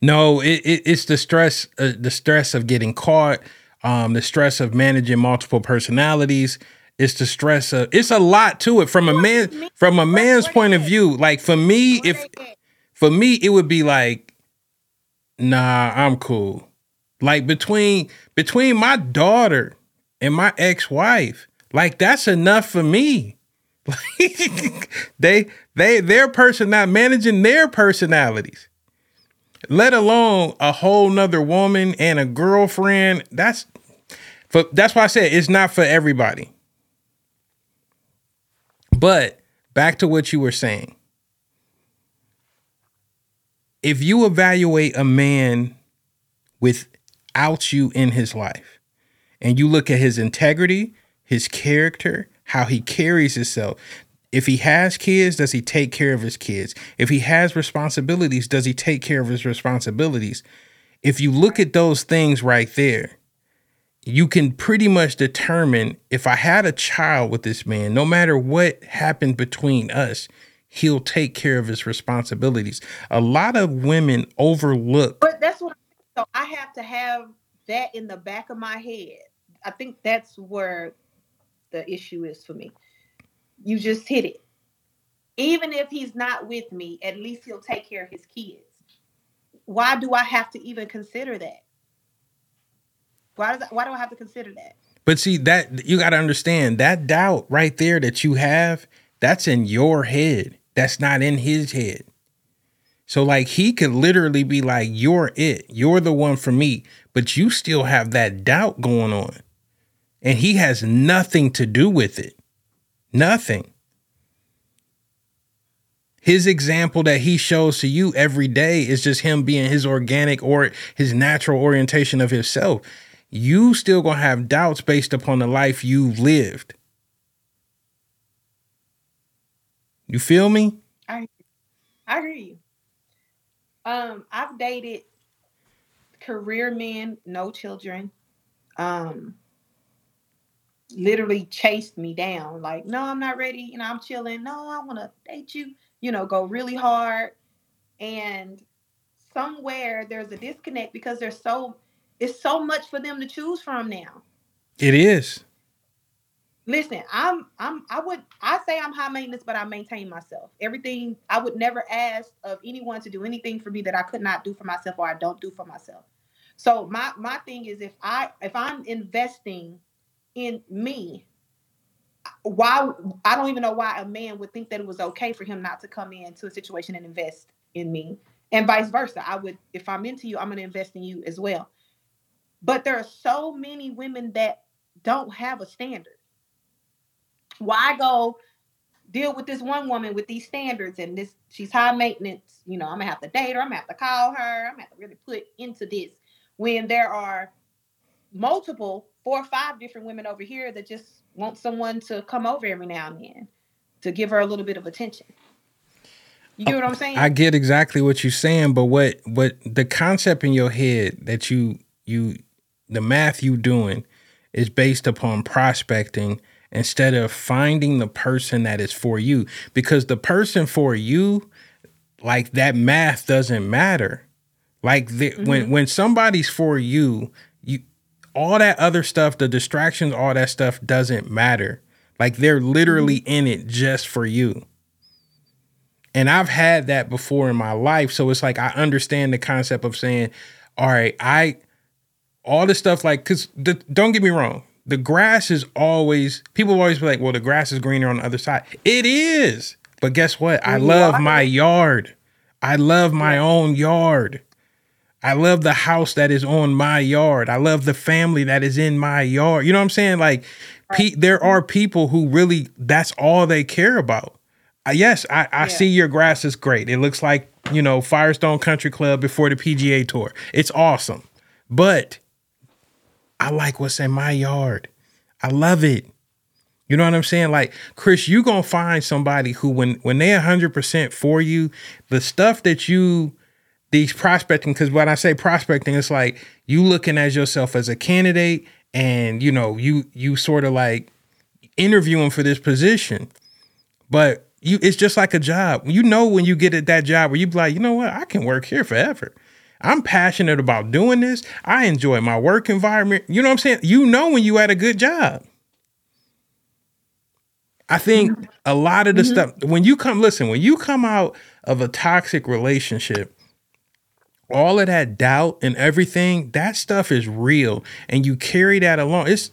No, it, it it's the stress, uh, the stress of getting caught, um, the stress of managing multiple personalities. It's the stress of. It's a lot to it from a man do you mean? from a man's point of view. Like for me, if for me it would be like, nah, I'm cool. Like between between my daughter and my ex wife, like that's enough for me. They they their person not managing their personalities let alone a whole nother woman and a girlfriend. That's for that's why I said it's not for everybody. But back to what you were saying. If you evaluate a man without you in his life and you look at his integrity, his character, how he carries himself, if he has kids, does he take care of his kids? If he has responsibilities, does he take care of his responsibilities? If you look at those things right there, you can pretty much determine if I had a child with this man, no matter what happened between us, he'll take care of his responsibilities. A lot of women overlook But that's what So I have to have that in the back of my head. I think that's where the issue is for me. You just hit it. Even if he's not with me, at least he'll take care of his kids. Why do I have to even consider that? Why does why do I have to consider that? But see that you got to understand that doubt right there that you have, that's in your head. That's not in his head. So like he could literally be like you're it. You're the one for me, but you still have that doubt going on. And he has nothing to do with it. Nothing. His example that he shows to you every day is just him being his organic or his natural orientation of himself you still gonna have doubts based upon the life you've lived. You feel me? I I hear you. Um, I've dated career men, no children. Um, literally chased me down. Like, no, I'm not ready. You know, I'm chilling. No, I want to date you. You know, go really hard. And somewhere there's a disconnect because there's so it's so much for them to choose from now. It is. Listen, I'm I'm I would I say I'm high maintenance, but I maintain myself. Everything I would never ask of anyone to do anything for me that I could not do for myself or I don't do for myself. So my my thing is if I if I'm investing in me, why I don't even know why a man would think that it was okay for him not to come into a situation and invest in me. And vice versa. I would if I'm into you, I'm gonna invest in you as well. But there are so many women that don't have a standard. Why go deal with this one woman with these standards and this she's high maintenance, you know, I'm gonna have to date her, I'm gonna have to call her, I'm gonna have to really put into this when there are multiple four or five different women over here that just want someone to come over every now and then to give her a little bit of attention. You get what I'm saying? I get exactly what you're saying, but what what the concept in your head that you you the math you doing is based upon prospecting instead of finding the person that is for you because the person for you like that math doesn't matter like the, mm-hmm. when when somebody's for you you all that other stuff the distractions all that stuff doesn't matter. Like they're literally mm-hmm. in it just for you. And I've had that before in my life so it's like I understand the concept of saying all right I all this stuff like because don't get me wrong the grass is always people always be like well the grass is greener on the other side. It is but guess what? I love my yard. I love my own yard i love the house that is on my yard i love the family that is in my yard you know what i'm saying like pe- there are people who really that's all they care about uh, yes i, I yeah. see your grass is great it looks like you know firestone country club before the pga tour it's awesome but I like what's in my yard. I love it. You know what I'm saying? Like, Chris, you're gonna find somebody who when when they 100% for you, the stuff that you these prospecting, because when I say prospecting, it's like you looking at yourself as a candidate and you know, you you sort of like interviewing for this position. But you it's just like a job. You know when you get at that job where you be like, you know what, I can work here forever. I'm passionate about doing this. I enjoy my work environment. You know what I'm saying? You know when you had a good job. I think mm-hmm. a lot of the mm-hmm. stuff when you come listen, when you come out of a toxic relationship, all of that doubt and everything, that stuff is real and you carry that along. It's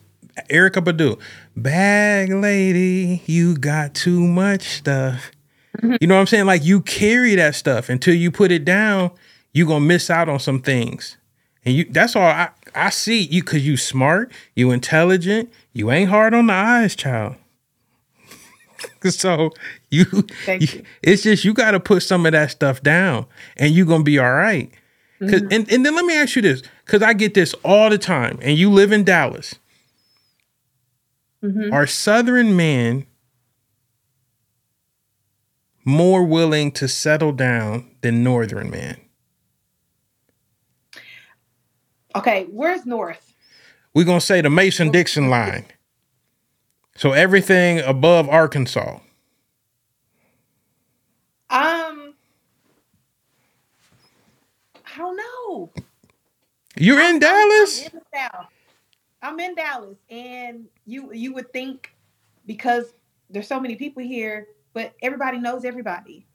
Erykah Badu. Bag lady, you got too much stuff. Mm-hmm. You know what I'm saying? Like you carry that stuff until you put it down you're gonna miss out on some things. And you that's all I, I see you cause you smart, you intelligent, you ain't hard on the eyes, child. so you, you, it's just you gotta put some of that stuff down and you gonna be all right. Cause, mm-hmm. and, and then let me ask you this, because I get this all the time, and you live in Dallas. Mm-hmm. Are Southern men more willing to settle down than Northern men? Okay, where's north? We're gonna say the Mason Dixon line. So everything above Arkansas. Um, I don't know. You're in I'm- Dallas? I'm in the South. I'm in Dallas, and you you would think because there's so many people here, but everybody knows everybody.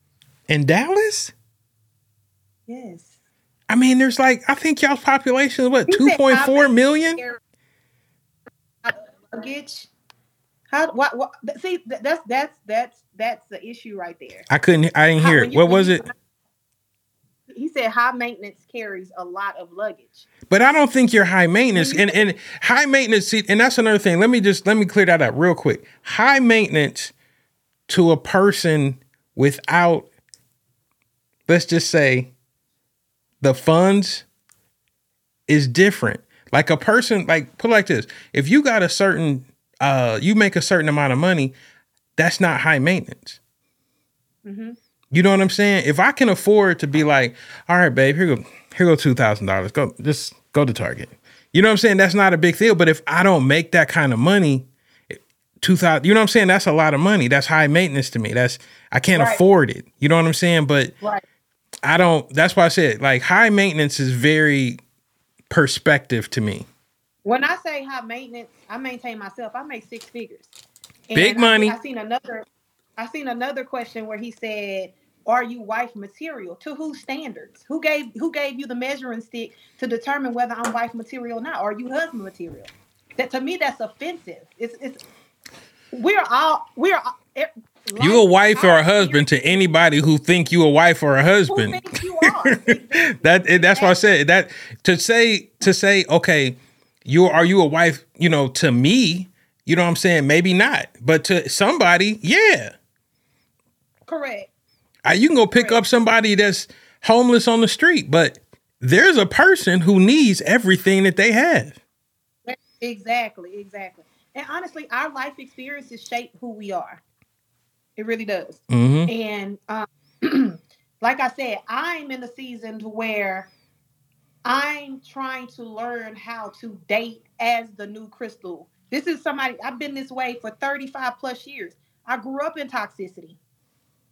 In Dallas? Yes. I mean, there's like I think y'all's population is what two point four million. Luggage. How? What? What? See, that's that's that's that's the issue right there. I couldn't. I didn't hear it. What was it? He said high maintenance carries a lot of luggage. But I don't think you're high maintenance. And and high maintenance. See, and that's another thing. Let me just let me clear that up real quick. High maintenance to a person without, let's just say, the funds is different. Like a person, like put like this: if you got a certain, uh, you make a certain amount of money, that's not high maintenance. Mhm. You know what I'm saying? If I can afford to be like, all right, babe, here go, here go two thousand dollars. Go, just go to Target. You know what I'm saying? That's not a big deal. But if I don't make that kind of money, two thousand, you know what I'm saying? That's a lot of money. That's high maintenance to me. That's I can't Right. afford it. You know what I'm saying? But Right. I don't. That's why I said like high maintenance is very perspective to me. When I say high maintenance, I maintain myself. I make six figures. Big I- money. I, seen another. I seen another question where he said, "Are you wife material? To whose standards? Who gave Who gave you the measuring stick to determine whether I'm wife material or not? Are you husband material?" That to me, that's offensive. It's it's. We're all we're. all- it- You a wife or a husband to anybody who think you a wife or a husband. thinks you are? That eh, that's why I said that to say to say okay, you are you a wife? You know, to me, you know what I'm saying. Maybe not, but to somebody, yeah. Correct. You can go pick up somebody that's homeless on the street, but there's a person who needs everything that they have. Exactly, exactly. And honestly, our life experiences shape who we are. It really does. Mm-hmm. And um, like I said, I'm in a season to where I'm trying to learn how to date as the new Crystal. This is somebody I've been this way for 35 plus years. I grew up in toxicity.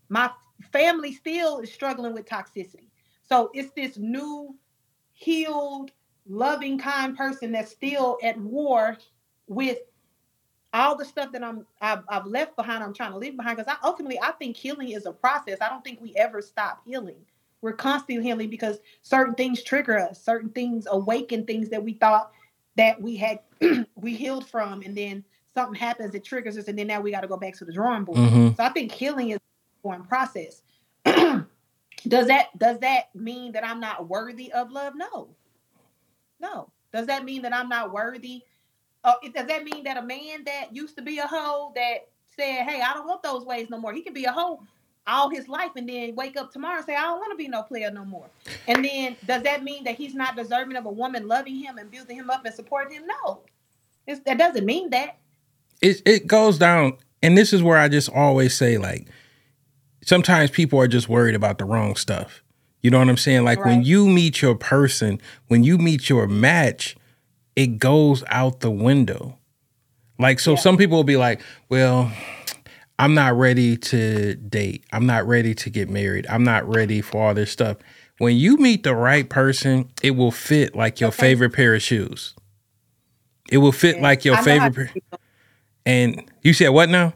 My family still is struggling with toxicity. So it's this new, healed, loving, kind person that's still at war with all the stuff that I'm I've, I've left behind. I'm trying to leave behind because I ultimately I think healing is a process. I don't think we ever stop healing. We're constantly healing because certain things trigger us, certain things awaken things that we thought that we had we healed from, and then something happens that triggers us, and then now we got to go back to the drawing board. Mhm. So I think healing is one process. does that does that mean that I'm not worthy of love? No. No. Does that mean that I'm not worthy? Uh, does that mean that a man that used to be a hoe that said, "Hey, I don't want those ways no more," he can be a hoe all his life and then wake up tomorrow and say, "I don't want to be no player no more." And then does that mean that he's not deserving of a woman loving him and building him up and supporting him? No. It's, that doesn't mean that. it it goes down and this is where I just always say like sometimes people are just worried about the wrong stuff. You know what I'm saying? Like when you meet your person, when you meet your match, it goes out the window. Like so Yeah. some people will be like, "Well, I'm not ready to date. I'm not ready to get married. I'm not ready for all this stuff." When you meet the right person, it will fit like your Okay. favorite pair of shoes. It will fit like your I know how favorite. And you said what now?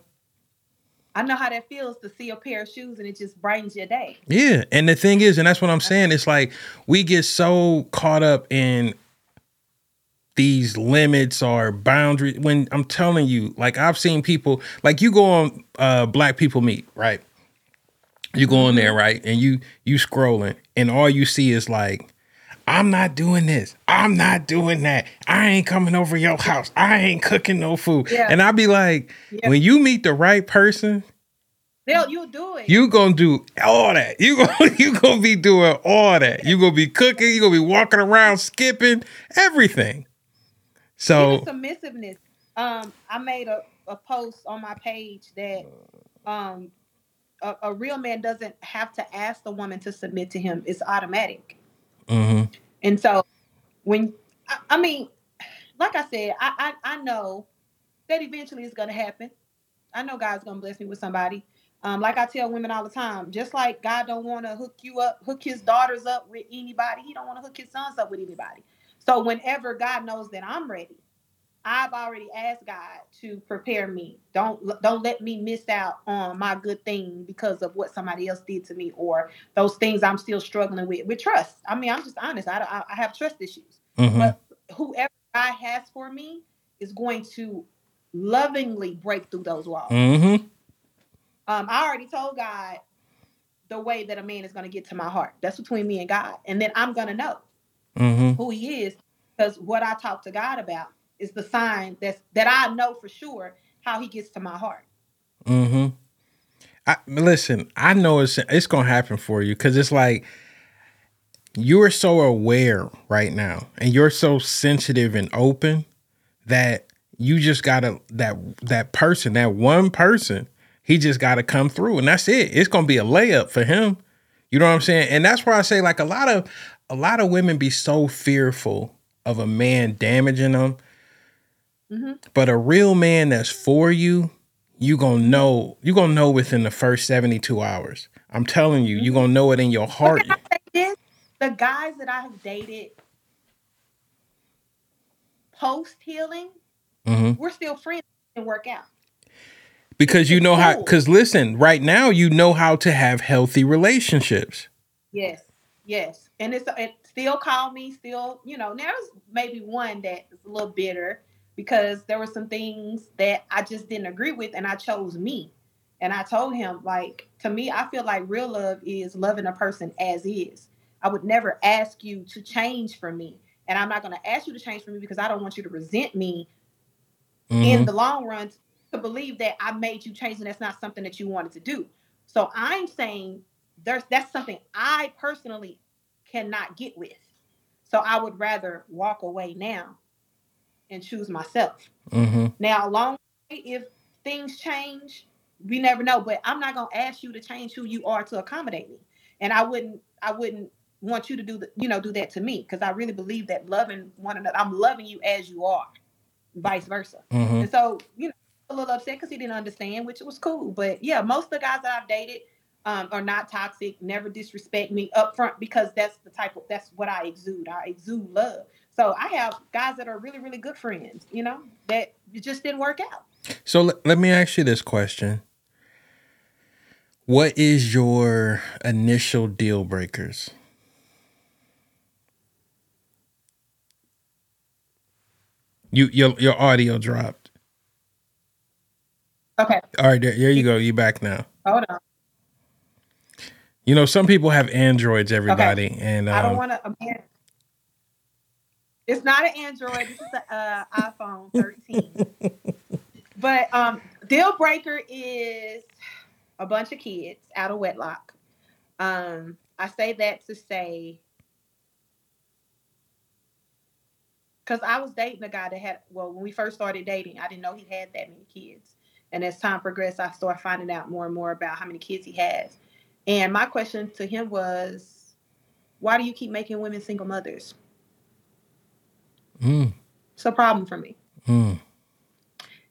I know how that feels to see a pair of shoes and it just brightens your day. Yeah. And the thing is, and that's what I'm saying, it's like we get so caught up in these limits or boundaries when I'm telling you, like I've seen people like you go on uh BlackPeopleMeet, right? You go in there, right? And you you scrolling and all you see is like I'm not doing this. I'm not doing that. I ain't coming over your house. I ain't cooking no food. Yeah. And I'd be like, Yeah. when you meet the right person, They'll you'll do it. you gonna do all that. You gonna you gonna be doing all that. You gonna be cooking. You gonna be walking around, skipping everything. So Even submissiveness. Um, I made a, a post on my page that um a, a real man doesn't have to ask the woman to submit to him. It's automatic. Mhm. And so when I, I mean, like I said, I, I I know that eventually it's gonna happen. I know God's gonna bless me with somebody. Um, like I tell women all the time, just like God don't want to hook you up, hook his daughters up with anybody, he don't want to hook his sons up with anybody. So whenever God knows that I'm ready, I've already asked God to prepare me. Don't don't let me miss out on my good thing because of what somebody else did to me or those things I'm still struggling with. With trust, I mean, I'm just honest. I I, I have trust issues. Mhm. But whoever God has for me is going to lovingly break through those walls. Mhm. Um, I already told God the way that a man is going to get to my heart. That's between me and God, and then I'm going to know Mhm. who He is because what I talk to God about is the sign that's that I know for sure how He gets to my heart. Mm-hmm. I listen, I know it's it's gonna happen for you because it's like you're so aware right now and you're so sensitive and open that you just gotta that that person, that one person, he just gotta come through and that's it. It's gonna be a layup for him. You know what I'm saying? And that's why I say like a lot of a lot of women be so fearful of a man damaging them. Mhm. But a real man that's for you, you gonna know you gonna know within the first 72 hours. I'm telling you, you gonna know it in your heart. Can I say this? The guys that I have dated post healing, Mhm. we're still friends and work out. Because you know how because listen, right now you know how to have healthy relationships. Yes, yes, and it's it still call me, still you know. Now there's maybe one that is a little bitter because there were some things that I just didn't agree with, and I chose me. And I told him like to me, I feel like real love is loving a person as is. I would never ask you to change for me, and I'm not going to ask you to change for me because I don't want you to resent me in Mhm. the long run to believe that I made you change and that's not something that you wanted to do. So I'm saying there's that's something I personally cannot get with. So I would rather walk away now and choose myself. Mhm. Now, along the way, if things change, we never know. But I'm not gonna ask you to change who you are to accommodate me. And I wouldn't I wouldn't want you to do the you know do that to me because I really believe that loving one another, I'm loving you as you are, vice versa. Mhm. And so, you know, a little upset because he didn't understand, which was cool. But yeah, most of the guys that I've dated um, are not toxic, never disrespect me up front because that's the type of that's what I exude. I exude love. So I have guys that are really, really good friends, you know, that it just didn't work out. So let, let me ask you this question. What is your initial deal breakers? You your your audio dropped. Okay, All right, there, there you go. You back now. hold on. You know, some people have androids, everybody, and I don't um, want to. It's not an Android. This is an uh, iPhone 13. but um, deal breaker is a bunch of kids out of wedlock. Um, I say that to say because I was dating a guy that had well, when we first started dating, I didn't know he had that many kids. And as time progressed, I started finding out more and more about how many kids he has. And my question to him was, why do you keep making women single mothers? Mm, It's a problem for me. mm,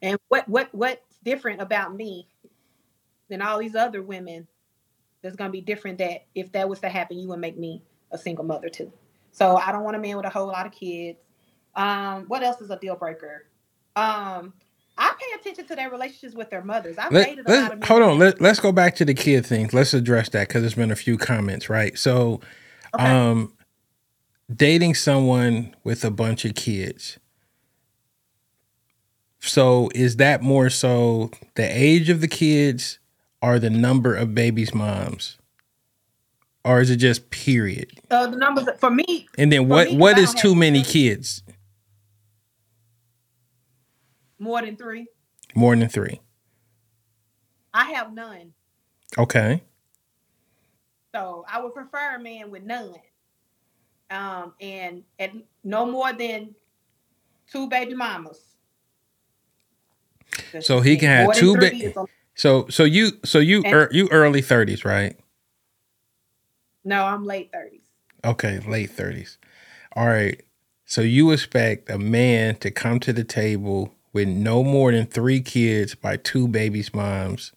And what what what's different about me than all these other women that's gonna be different that if that was to happen, you would make me a single mother too. So I don't want a man with a whole lot of kids. Um, what else is a deal breaker? Um, I pay attention to their relationships with their mothers. I've let, dated a lot of men. hold on. Let, let's go back to the kid things. Let's address that because there's been a few comments, right? So, Okay. um, dating someone with a bunch of kids. So, is that more so the age of the kids or the number of babies' moms? Or is it just period? so the numbers for me, And then what me, what is too many kids? more than three. More than 3. I have none. Okay. So I would prefer a man with none. Um, and and no more than two baby mamas. So he can have two three ba- So so you so you er, you early 30s, right? no, I'm late thirties. Okay, late 30s. All right. So you expect a man to come to the table with no more than 3 kids by two babies' moms.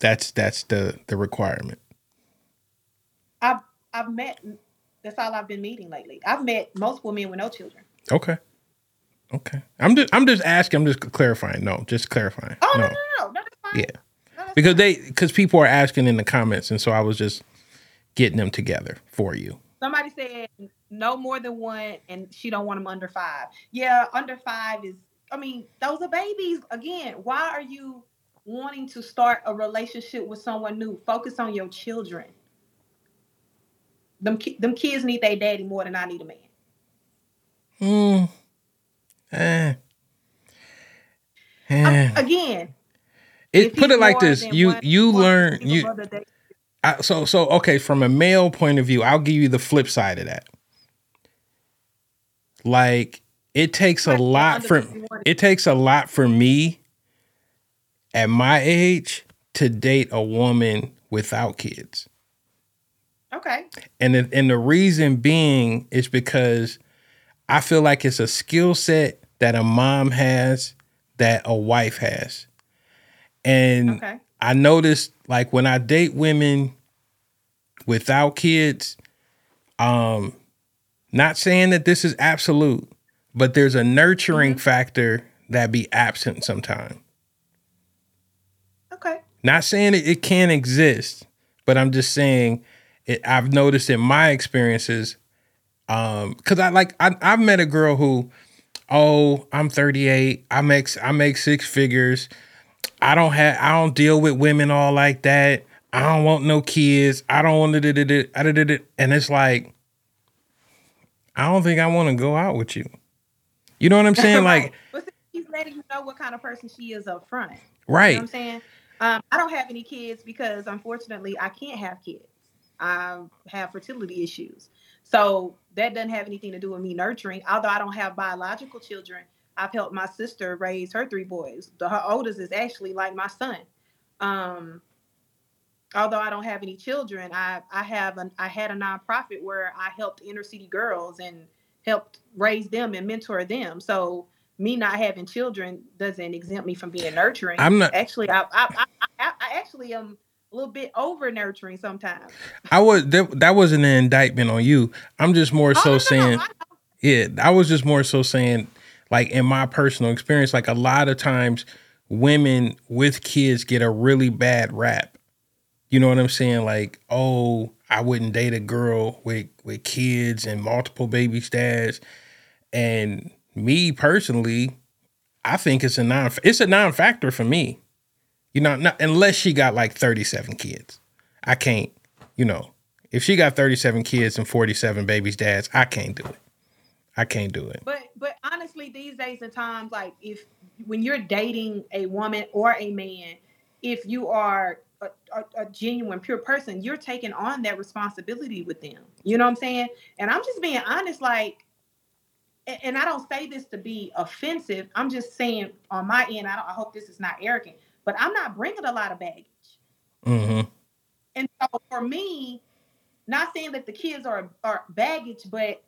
That's that's the the requirement. I've met That's all I've been meeting lately. I've met multiple men with no children. Okay. Okay. I'm just I'm just asking. I'm just clarifying. No, just clarifying. Oh no, no. no, no, no, that's fine. Yeah. No, that's Because fine. they because people are asking in the comments, and so I was just getting them together for you. somebody said no more than one, and she don't want them under five. Yeah, under five is. I mean, those are babies. Again, why are you wanting to start a relationship with someone new? Focus on your children. Them ki- them kids need their daddy more than I need a man. Hmm. Eh. Um, Eh. again, It put it like this: you one- you one learn you I, so so okay from a male point of view i'll give you the flip side of that like it takes a lot for it takes a lot for me at my age to date a woman without kids Okay. and the, and the reason being is because i feel like it's a skill set that a mom has that a wife has and Okay. I noticed like when I date women without kids, um, not saying that this is absolute, but there's a nurturing factor that be absent sometime. Okay. Not saying it, it can't exist, but I'm just saying it, I've noticed in my experiences, um, cause I like I, I've met a girl who, oh, I'm 38, I make I make six figures. I don't have I don't deal with women all like that. I don't want no kids. I don't want to do it. and it's like I don't think I want to go out with you. You know what I'm saying? Like but see, he's letting you know what kind of person she is up front. You know right. what I'm saying? Um, I don't have any kids because unfortunately I can't have kids. I have fertility issues. So that doesn't have anything to do with me nurturing. Although I don't have biological children, I've helped my sister raise her three boys. The, her oldest is actually like my son. Um, although I don't have any children, I I have an I had a nonprofit where I helped inner city girls and helped raise them and mentor them. So me not having children doesn't exempt me from being nurturing. I'm not- actually. I I, I, I, I actually am a little bit over nurturing sometimes. I was that, that wasn't an indictment on you. I'm just more Oh, so no, no, no, saying I. Yeah, I was just more so saying, like in my personal experience, like a lot of times women with kids get a really bad rap. You know what I'm saying? Like, oh, I wouldn't date a girl with with kids and multiple baby dads. And me personally, I think it's a non it's a non factor for me. You know, not, unless she got like 37 kids. I can't, you know, if she got 37 kids and 47 babies dads, I can't do it. I can't do it. But but honestly, these days and times, like if when you're dating a woman or a man, if you are a, a, a genuine, pure person, you're taking on that responsibility with them. You know what I'm saying? And I'm just being honest, like, and I don't say this to be offensive. I'm just saying on my end, I, don't, I hope this is not arrogant, but I'm not bringing a lot of baggage. Mm-hmm. And so for me, not saying that the kids are are baggage, but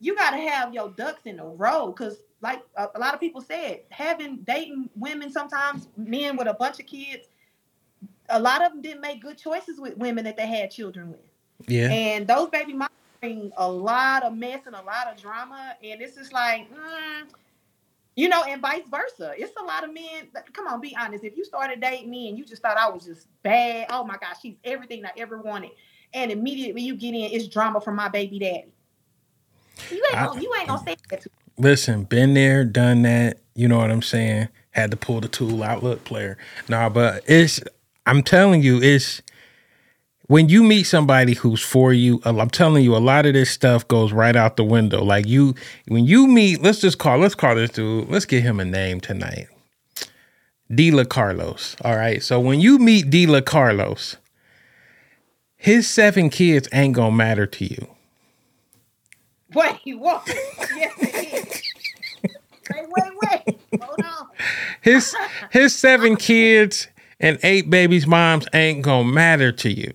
you got to have your ducks in a row because, like a, a lot of people said, having dating women sometimes men with a bunch of kids, a lot of them didn't make good choices with women that they had children with, Yeah. and those baby mamas bring a lot of mess and a lot of drama, and it's just like. mm, you know, and vice versa. It's a lot of men. that- Come on, be honest. If you started dating me and you just thought I was just bad, oh my gosh, she's everything I ever wanted, and immediately you get in, it's drama from my baby daddy. You ain't I- gonna, you ain't gonna say that to Listen, been there, done that. You know what I'm saying? Had to pull the tool out. Look, player. Nah, but it's. I'm telling you, it's when you meet somebody who's for you. I'm telling you, a lot of this stuff goes right out the window. Like you, when you meet, let's just call. Let's call this dude. Let's give him a name tonight. Dila Carlos. All right. So when you meet Dila Carlos, his seven kids ain't gonna matter to you. Wait, what? yes, it is. Wait, wait, wait. Hold on. His his seven kids and eight babies' moms ain't gonna matter to you.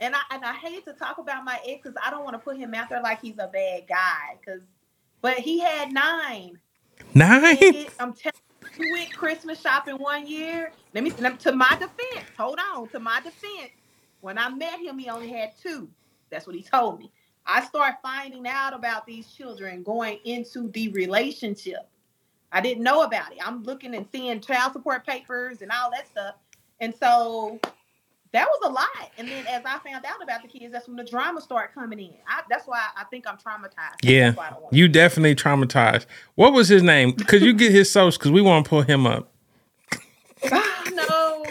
And I and I hate to talk about my ex because I don't want to put him out there like he's a bad guy. Cause, but he had nine. Nine? It- I'm telling you, we went Christmas shopping one year. Let me- to my defense. Hold on, to my defense. When I met him, he only had two. That's what he told me. I start finding out about these children going into the relationship. I didn't know about it. I'm looking and seeing child support papers and all that stuff. And so that was a lot. And then as I found out about the kids, that's when the drama started coming in. I, that's why I think I'm traumatized. Yeah, That's why I don't want you definitely traumatized. What was his name? Could you get his social? Because we want to pull him up. no.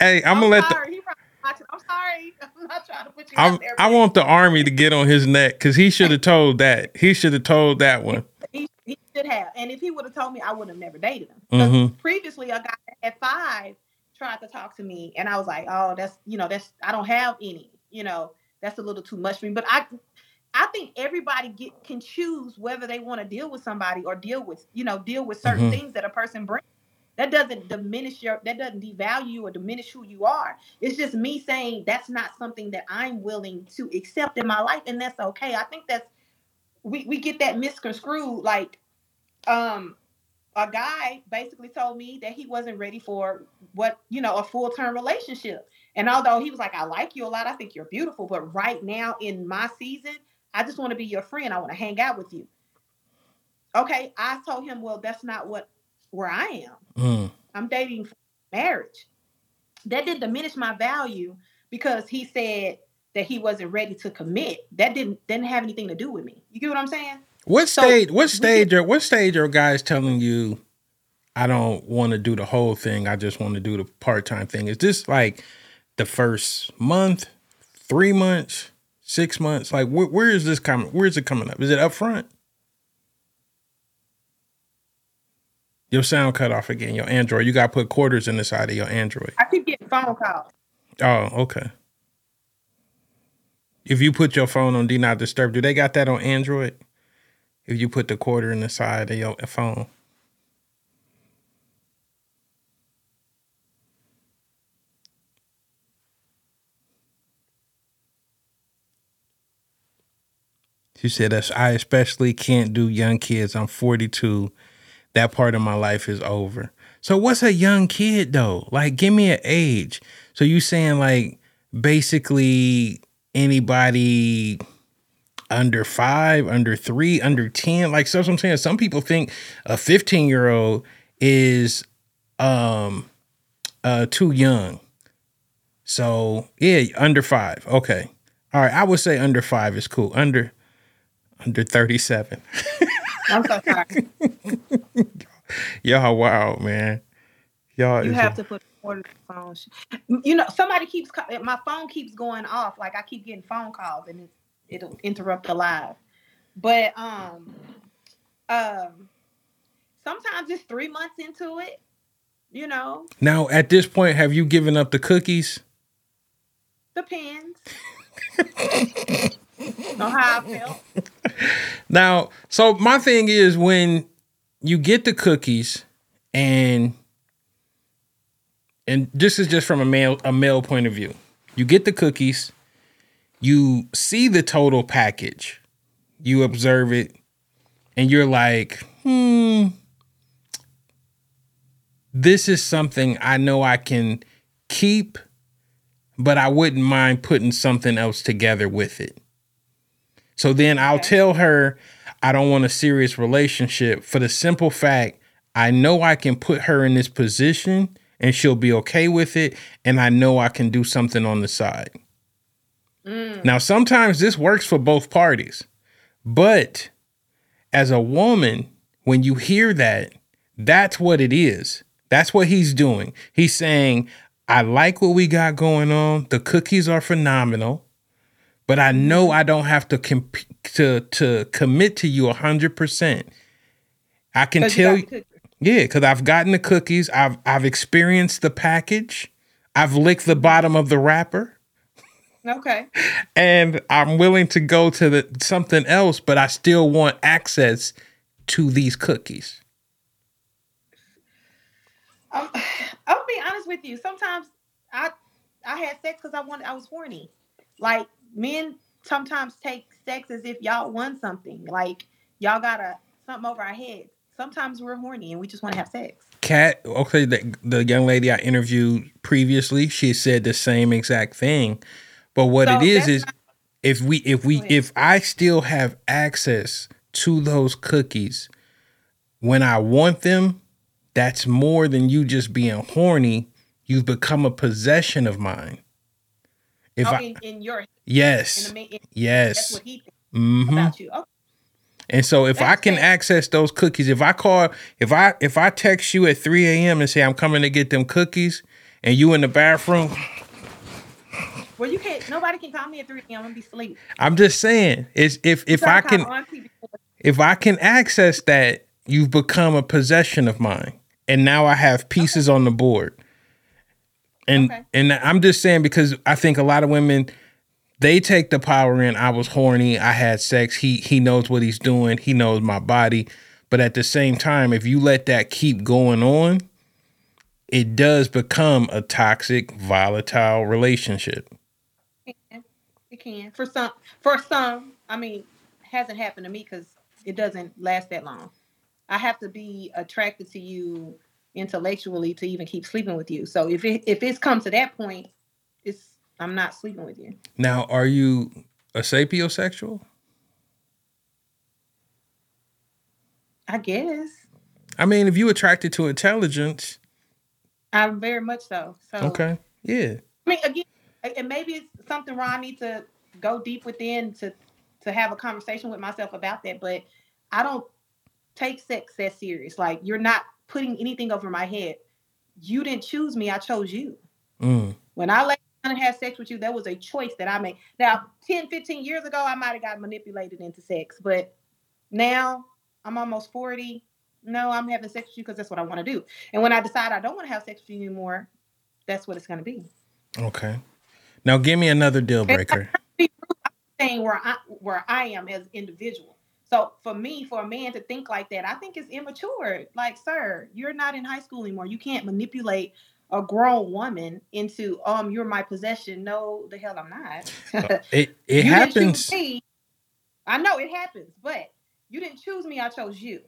Hey, I'm, I'm, gonna let the sorry. He. I'm sorry. I'm not trying to put you there. I want the army to get on his neck because he should have told that. He should have told that one. He, he should have. And if he would have told me, I would have never dated him. Mhm. Previously, a guy at five tried to talk to me, and I was like, "Oh, that's you know, that's I don't have any. You know, that's a little too much for me." But I, I think everybody get can choose whether they want to deal with somebody or deal with you know deal with certain Mhm. things that a person brings. That doesn't diminish your that doesn't devalue you or diminish who you are. It's just me saying that's not something that I'm willing to accept in my life, and that's okay. I think that's we, we get that misconstrued like um a guy basically told me that he wasn't ready for what you know a full-term relationship. And although he was like i like you a lot i think you're beautiful but right now in my season i just want to be your friend i want to hang out with you. Okay i told him well that's not what where i am. Mm. i'm dating for marriage. That didn't diminish my value because he said that he wasn't ready to commit. That didn't didn't have anything to do with me. You get what i'm saying What So, stage? What stage are what stage are guys telling you? I don't want to do the whole thing. I just want to do the part time thing. Is this like the first month, three months, six months? Like where, where is this coming? Where is it coming up? Is it up front? Your sound cut off again. Your Android. You got to put quarters in the side of your Android. i keep getting phone calls Oh, okay. If you put your phone on Do Not Disturb, do they got that on Android? If you put the quarter in the side of your phone. She said, "As I especially can't do young kids. I'm 42. That part of my life is over. So what's a young kid though? Like, give me an age. So you saying like basically anybody under five, under three, under 10? Like, so I'm saying. Some people think a 15 year old is um uh too young. So yeah, under five. Okay. All right. I would say under five is cool. Under under 37. i'm so sorry Y'all wow, man. Y'all you have a- to put order the phone. You know, somebody keeps my phone keeps going off. Like I keep getting phone calls, and it, it'll interrupt the live. But um, um, sometimes it's three months into it. You know, Now, at this point, have you given up the cookies? depends. know how I felt. Now, so my thing is when you get the cookies and and this is just from a male a male point of view. You get the cookies, you see the total package, you observe it, and you're like, hmm, this is something I know I can keep, but I wouldn't mind putting something else together with it. So then I'll tell her I don't want a serious relationship for the simple fact I know I can put her in this position and she'll be okay with it. And I know I can do something on the side. Now, sometimes this works for both parties, but as a woman, when you hear that, that's what it is. That's what he's doing. He's saying, I like what we got going on. The cookies are phenomenal but I know I don't have to comp- to to commit to you hundred percent. I can tell got you, yeah, because I've gotten the cookies. I've I've experienced the package. I've licked the bottom of the wrapper, Okay. and I'm willing to go to the something else, but I still want access to these cookies. Um, I'll be honest with you. Sometimes I I had sex because I wanted I was horny. Like men sometimes take sex as if y'all won something. Like y'all got a something over our heads. Sometimes we're horny and we just want to have sex. Cat, okay, the, the young lady I interviewed previously, she said the same exact thing. But what So it is is if we if we if I still have access to those cookies when I want them, that's more than you just being horny. You've become a possession of mine. If oh, I in, in your in yes in, that's yes what he thinks hmm about you. Okay. and so if I can access those cookies, if I call, if I if I text you at 3 a.m. and say I'm coming to get them cookies, and you in the bathroom, Well, you can't. Nobody can call me at three a.m. I'm gonna be asleep. I'm just saying, is if if I can call auntie before- if I can access that, you've become a possession of mine, and now I have pieces on the board. And Okay. and I'm just saying because I think a lot of women they take the power in. I was horny. I had sex. He he knows what he's doing. He knows my body. But at the same time, if you let that keep going on, it does become a toxic, volatile relationship. Can for some. For some, I mean, hasn't happened to me because it doesn't last that long. I have to be attracted to you intellectually to even keep sleeping with you. So if it if it's come to that point, it's I'm not sleeping with you. Now, are you a sapiosexual? I guess I mean, if you attracted to intelligence, I'm very much so. So okay, yeah. I mean, again, and maybe it's something where I need to go deep within to to have a conversation with myself about that. But I don't take sex that serious. Like you're not putting anything over my head. You didn't choose me. I chose you. Mm. When I let and have sex with you, that was a choice that I made. Now, 10, 15 years ago, I might have got manipulated into sex, but now I'm almost 40. No, I'm having sex with you because that's what I want to do. And when I decide I don't want to have sex with you anymore, that's what it's going to be. Okay. Now, give me another deal breaker. saying where I where I am as individual. So for me, for a man to think like that, I think it's immature. Like, sir, you're not in high school anymore. You can't manipulate a grown woman into um you're my possession. No, the hell I'm not. It it You didn't choose happens. I know it happens, but you didn't choose me. I chose you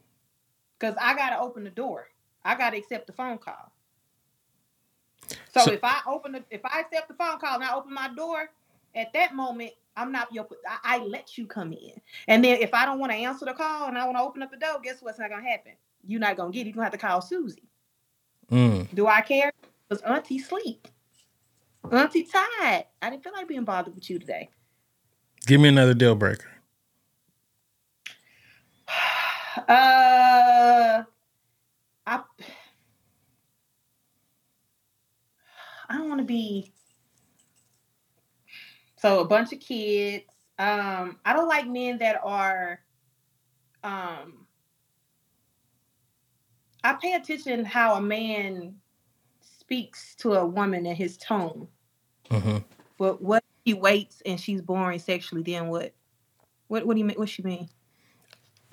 because I got to open the door. I got to accept the phone call. So, So- if I open the, if I accept the phone call and I open my door, at that moment I'm not your. I, I let you come in, and then if I don't want to answer the call and I want to open up the door, guess what's not gonna happen? You're not gonna get it. You're gonna have to call Susie. Mm. Do I care? Because Auntie sleep. Auntie tired. I didn't feel like being bothered with you today. Give me another deal breaker. Uh, I I don't want to be. So a bunch of kids. Um, I don't like men that are. Um, I pay attention how a man speaks to a woman and his tone. hmm But what if he waits and she's boring sexually? Then what? What? What do you mean? What she mean?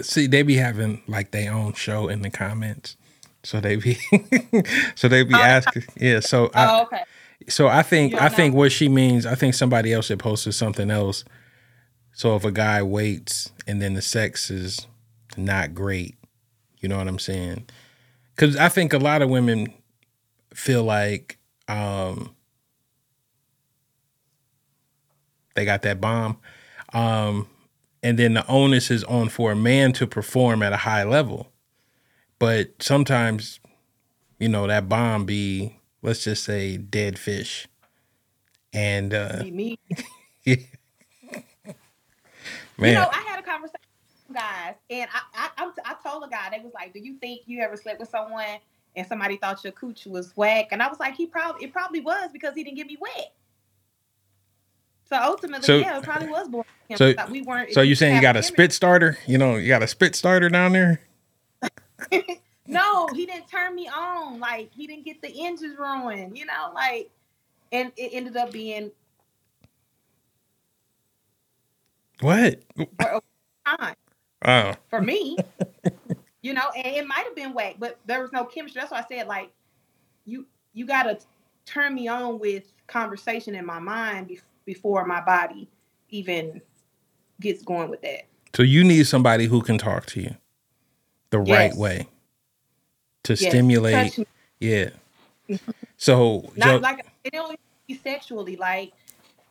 See, they be having like their own show in the comments, so they be so they be Oh, asking. Yeah, so I, oh, okay. So I think I think what she means. I think somebody else had posted something else. So if a guy waits and then the sex is not great, you know what I'm saying? Because I think a lot of women feel like um, they got that bomb, um, and then the onus is on for a man to perform at a high level. But sometimes, you know, that bomb be let's just say dead fish, and uh, me. man, You know, I had a conversation with guys, and I, I, I told a guy, they was like, "Do you think you ever slept with someone and somebody thought your cooch was whack?" And I was like, "He probably, it probably was because he didn't get me wet." So ultimately, So- yeah, it probably was him, so- we weren't. so you saying you got a spit starter? You know, you got a spit starter down there? no, he didn't turn me on. Like he didn't get the engines ruined. You know, like, and it ended up being What? fine. Oh, for me. you know, and it might have been whack, but there was no chemistry. That's why I said like you you gotta turn me on with conversation in my mind bef- before my body even gets going with that. so you need somebody who can talk to you the right way to Yes, stimulate. Yeah. So Not Jo- like it only be sexually, like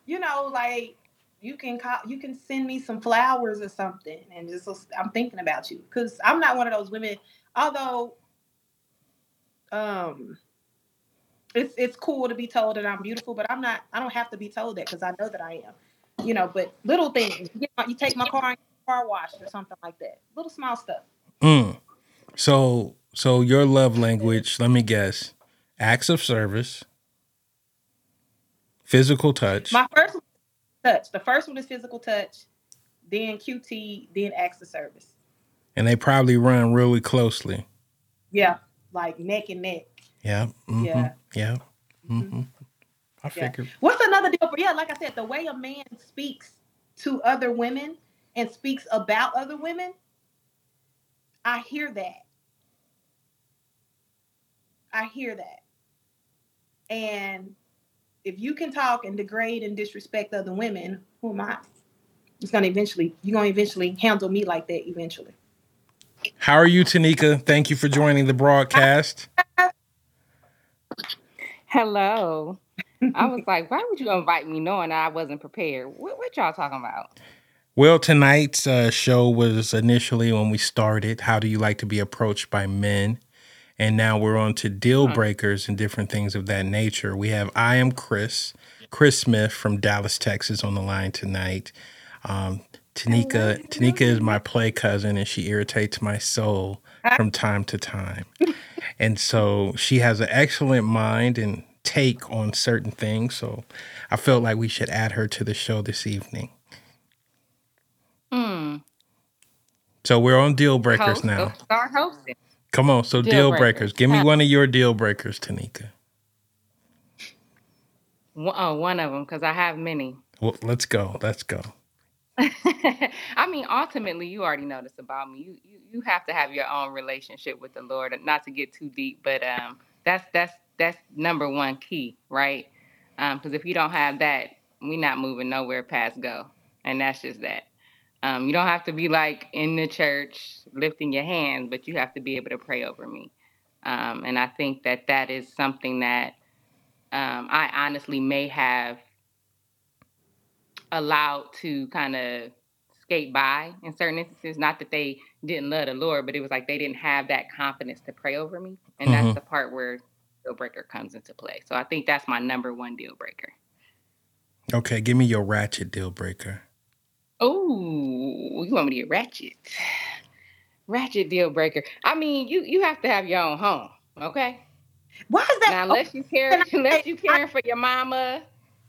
you know, like you can call, you can send me some flowers or something, and just I'm thinking about you because I'm not one of those women. Although, um, it's it's cool to be told that I'm beautiful, but I'm not. I don't have to be told that because I know that I am. You know, but little things. You, know, you take my car and car wash or something like that. Little small stuff. Mm. So so your love language, let me guess. Acts of service, physical touch. My first touch. The first one is physical touch, then QT, then acts of service. and they probably run really closely. Yeah, like neck and neck. Yeah. mhm, Yeah. Yeah. hmm I Yeah. figured. What's another deal? For, yeah, like I said, the way a man speaks to other women and speaks about other women, I hear that. I hear that. And if you can talk and degrade and disrespect other women, who am I? It's gonna eventually, you're gonna eventually handle me like that eventually. How are you, Tanika? Thank you for joining the broadcast. Hello. I was like, why would you invite me knowing I wasn't prepared? What, what y'all talking about? Well, tonight's uh, show was initially when we started. How do you like to be approached by men? And now we're on to deal breakers and different things of that nature. We have I am Chris, Chris Smith from Dallas, Texas, on the line tonight. Um, Tanika, Tanika is my play cousin, and she irritates my soul from time to time. And so she has an excellent mind and take on certain things. So I felt like we should add her to the show this evening. Hmm. So we're on deal breakers Host, now. oh, start hosting. Come on, so deal, Deal breakers. breakers. Give me one of your deal breakers, Tanika. One, oh, one of them, because I have many. Well, let's go. Let's go. I mean, ultimately, you already know this about me. You, you you have to have your own relationship with the Lord. Not to get too deep, but um, that's that's that's number one key, right? Um, because if you don't have that, we're not moving nowhere past go, and that's just that. Um, you don't have to be like in the church lifting your hands, but you have to be able to pray over me. Um, and I think that that is something that um, I honestly may have allowed to kind of skate by in certain instances. Not that they didn't love the Lord, but it was like they didn't have that confidence to pray over me. And Mhm. that's the part where deal breaker comes into play. So I think that's my number one deal breaker. Okay, give me your ratchet deal breaker. Oh, you want me to get ratchet? Ratchet deal breaker. I mean, you you have to have your own home, okay? Why is that? Now, unless you care, unless you caring for your mama,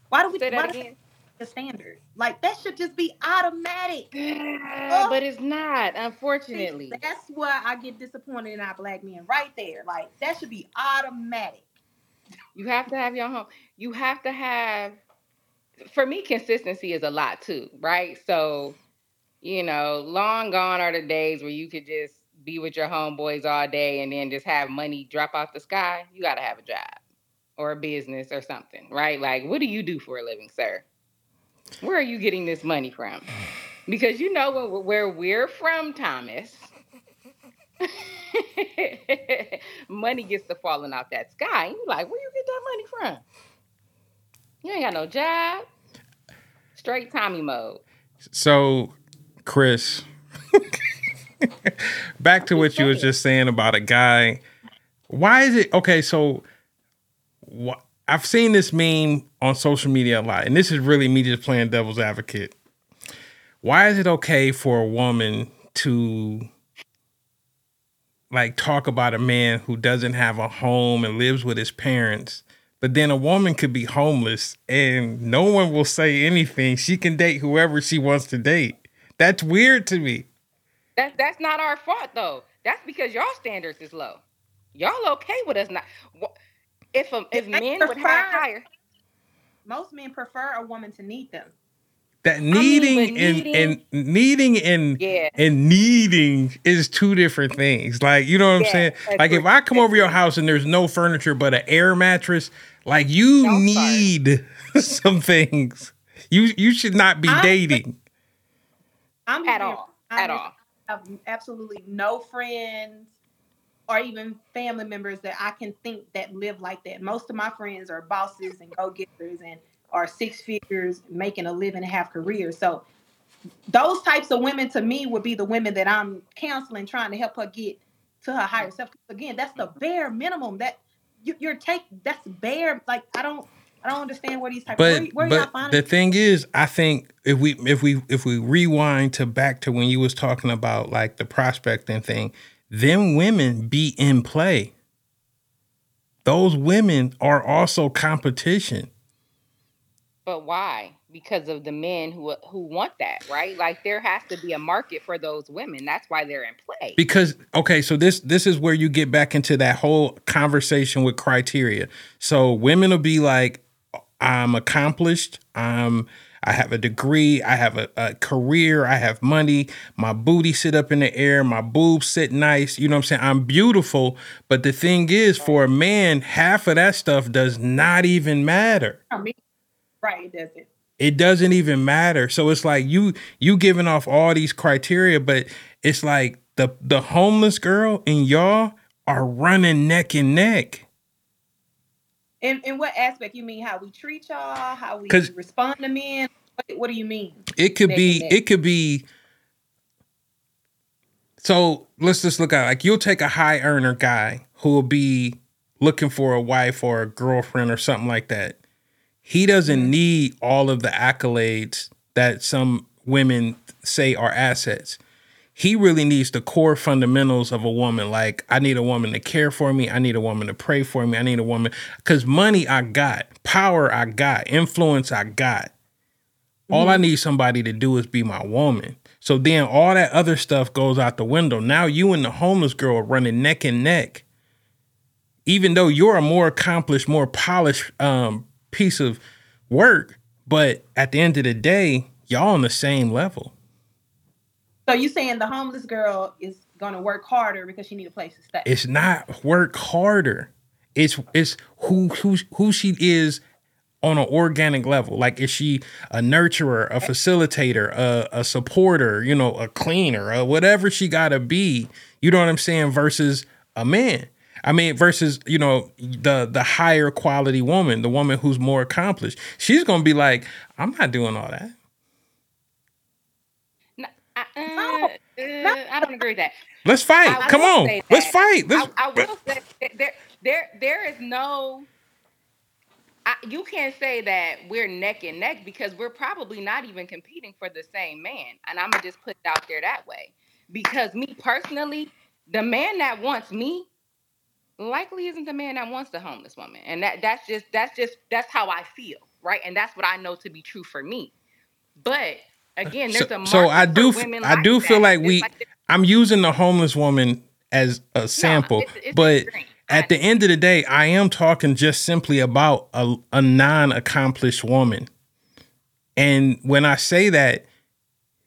why do we? say that again. the standard? Like that should just be automatic. but it's not, unfortunately. That's why I get disappointed in our black men right there. Like that should be automatic. You have to have your home. You have to have. For me, consistency is a lot too, right? So, you know, long gone are the days where you could just be with your homeboys all day and then just have money drop out the sky. You got to have a job or a business or something, right? Like, what do you do for a living, sir? Where are you getting this money from? Because you know where, we're from, Thomas. money gets to falling out that sky. And you like, where you get that money from? You ain't got no job. Straight Tommy mode. So, Chris, back to what you was just saying about a guy. Why is it okay? So, I've seen this meme on social media a lot, and this is really me just playing devil's advocate. Why is it okay for a woman to like talk about a man who doesn't have a home and lives with his parents? But then a woman could be homeless and no one will say anything. She can date whoever she wants to date. That's weird to me. That's that's not our fault though. That's because y'all standards is low. Y'all okay with us not? If um, if They men would have higher, Most men prefer a woman to need them. That mean, needing but and needing- and needing and yeah, and needing is two different things. Like you know what I'm Yeah, saying? Like if I come over your house and there's no furniture but an air mattress, like you Don't start. need some things. You you should not be I- dating. I'm at being all, at all. I have absolutely no friends or even family members that I can think that live like that. Most of my friends are bosses and go getters and are six figures making a living and have careers. So those types of women to me would be the women that I'm counseling, trying to help her get to her higher self. Again, that's the bare minimum that you, you're take. That's bare. Like I don't, I don't understand where these types. But where, where but finding the thing is, I think if we if we if we rewind to back to when you was talking about like the prospecting thing, them women be in play. Those women are also competition. But why? Because of the men who uh, who want that, right? Like there has to be a market for those women. That's why they're in play. because okay so this this is where you get back into that whole conversation with criteria so women will be like i'm accomplished i'm i have a degree i have a, a career i have money my booty sit up in the air my boobs sit nice you know what i'm saying i'm beautiful but the thing is for a man half of that stuff does not even matter I mean, right? It doesn't. It doesn't even matter. So it's like you you giving off all these criteria, but it's like the the homeless girl and y'all are running neck and neck. In in what aspect? You mean how we treat y'all? How we respond to men? What, what do you mean? It could Neck be it could be so let's just look at like you'll take a high earner guy who will be looking for a wife or a girlfriend or something like that. He doesn't need all of the accolades that some women say are assets. He really needs the core fundamentals of a woman. Like, I need a woman to care for me. I need a woman to pray for me. I need a woman because money I got, power I got, influence I got. All I need somebody to do is be my woman. So then all that other stuff goes out the window. Now you and the homeless girl are running neck and neck. Even though you're a more accomplished, more polished um, piece of work, but at the end of the day, y'all on the same level. So you saying the homeless girl is gonna work harder because she need a place to stay? It's not work harder. It's it's who who who she is on an organic level. Like is she a nurturer, a facilitator, a, a supporter, you know, a cleaner, or whatever she gotta be. You know what I'm saying? Versus a man. I mean, versus you know the the higher quality woman, the woman who's more accomplished. She's gonna be like, I'm not doing all that. No, I, uh, uh, I don't agree with that. Let's fight. I Come on, let's fight. Let's, I, I will say there, there, there is no. I, you can't say that we're neck and neck because we're probably not even competing for the same man, and I'm gonna just put it out there that way. Because me personally, the man that wants me likely isn't the man that wants the homeless woman, and that that's just that's just that's how I feel, right? And that's what I know to be true for me. But again, there's so, a so I do for f- women I do that. feel like we there- I'm using the homeless woman as a sample, it's- it's but extreme. at the end of the day, I am talking just simply about a, a non-accomplished woman. And when I say that,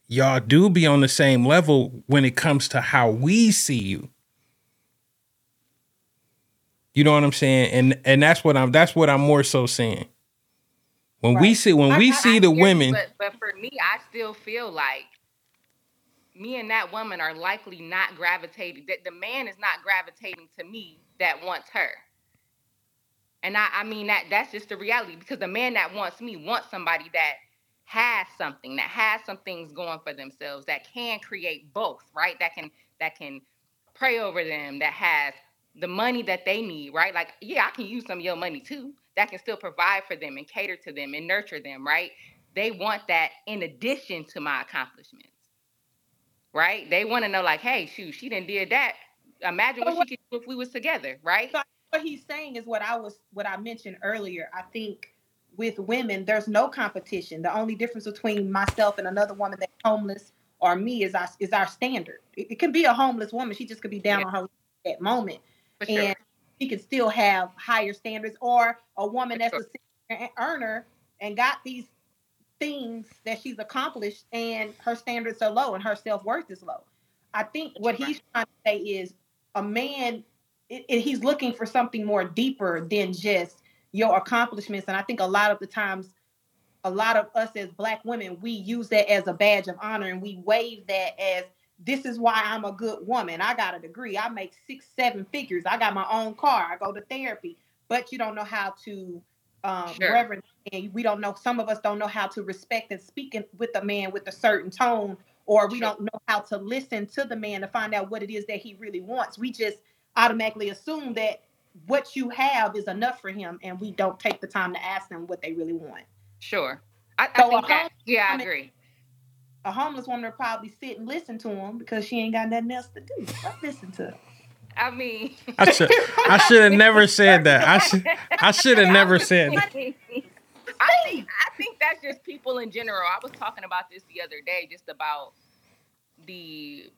y'all do be on the same level when it comes to how we see you. You know what I'm saying? And and that's what I'm that's what I'm more so saying. When we see when I- we I- see I the hear you, women, but, but for me, I still feel like me and that woman are likely not gravitating. That the man is not gravitating to me that wants her. And I, I mean that that's just the reality because the man that wants me wants somebody that has something, that has some things going for themselves, that can create both, right? That can that can pray over them, that has the money that they need, right? Like, yeah, I can use some of your money too. That can still provide for them and cater to them and nurture them, right? They want that in addition to my accomplishments, right? They want to know, like, hey, shoot, she didn't did that. Imagine So what she could do if we was together, right? So what he's saying is what I was what I mentioned earlier. I think with women, there's no competition. The only difference between myself and another woman that's homeless or me is our is our standard. It, it can be a homeless woman. She just could be down Yeah. on her at that moment, sure. and she could still have higher standards. Or a woman For that's sure. a earner and got these things that she's accomplished, and her standards are low and her self worth is low. I think what he's trying to say is a man it, it- he's looking for something more deeper than just your accomplishments and i think a lot of the times a lot of us as black women we use that as a badge of honor and we wave that as this is why I'm a good woman. I got a degree. I make six, seven figures. I got my own car. I go to therapy. But you don't know how to um, Sure. reverence, and we don't know. Some of us don't know how to respect and speak in- with a man with a certain tone, or we Sure. don't know how to listen to the man to find out what it is that he really wants. We just automatically assume that what you have is enough for him, and we don't take the time to ask them what they really want. Sure. I, I think that, yeah, I agree. A homeless woman will probably sit and listen to him because she ain't got nothing else to do. But listen to him. I mean, I should I should have never said that. I should I should have never said that. I think I think that's just people in general. I was talking about this the other day, just about the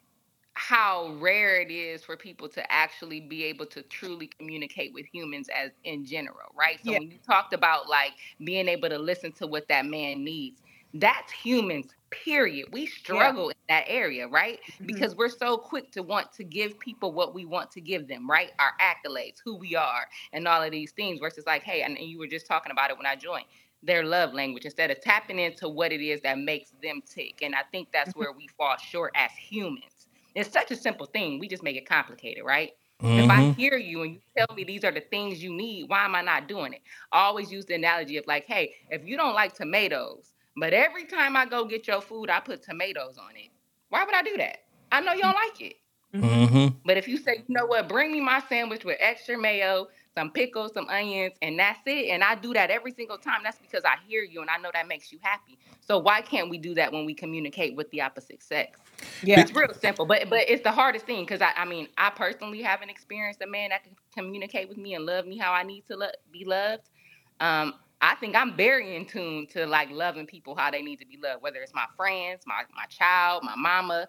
how rare it is for people to actually be able to truly communicate with humans as in general, right? So Yeah. when you talked about like being able to listen to what that man needs, that's humans, period. We struggle in that area, right? Mm-hmm. because we're so quick to want to give people what we want to give them, right? Our accolades, who we are, and all of these things. Versus like, hey, and you were just talking about it when I joined their love language instead of tapping into what it is that makes them tick. And I think that's where we fall short as humans. It's such a simple thing. We just make it complicated, right? If I Mhm. hear you and you tell me these are the things you need, why am I not doing it? I always use the analogy of like, hey, if you don't like tomatoes, but every time I go get your food, I put tomatoes on it. Why would I do that? I know you don't like it. Mhm. But if you say, you know what, bring me my sandwich with extra mayo, some pickles, some onions, and that's it, and I do that every single time, that's because I hear you and I know that makes you happy. So why can't we do that when we communicate with the opposite sex? Yeah. It's real simple, but but it's the hardest thing because I, I mean I personally haven't experienced a man that can communicate with me and love me how I need to lo- be loved. Um, I think I'm very in tune to like loving people how they need to be loved, whether it's my friends, my my child, my mama,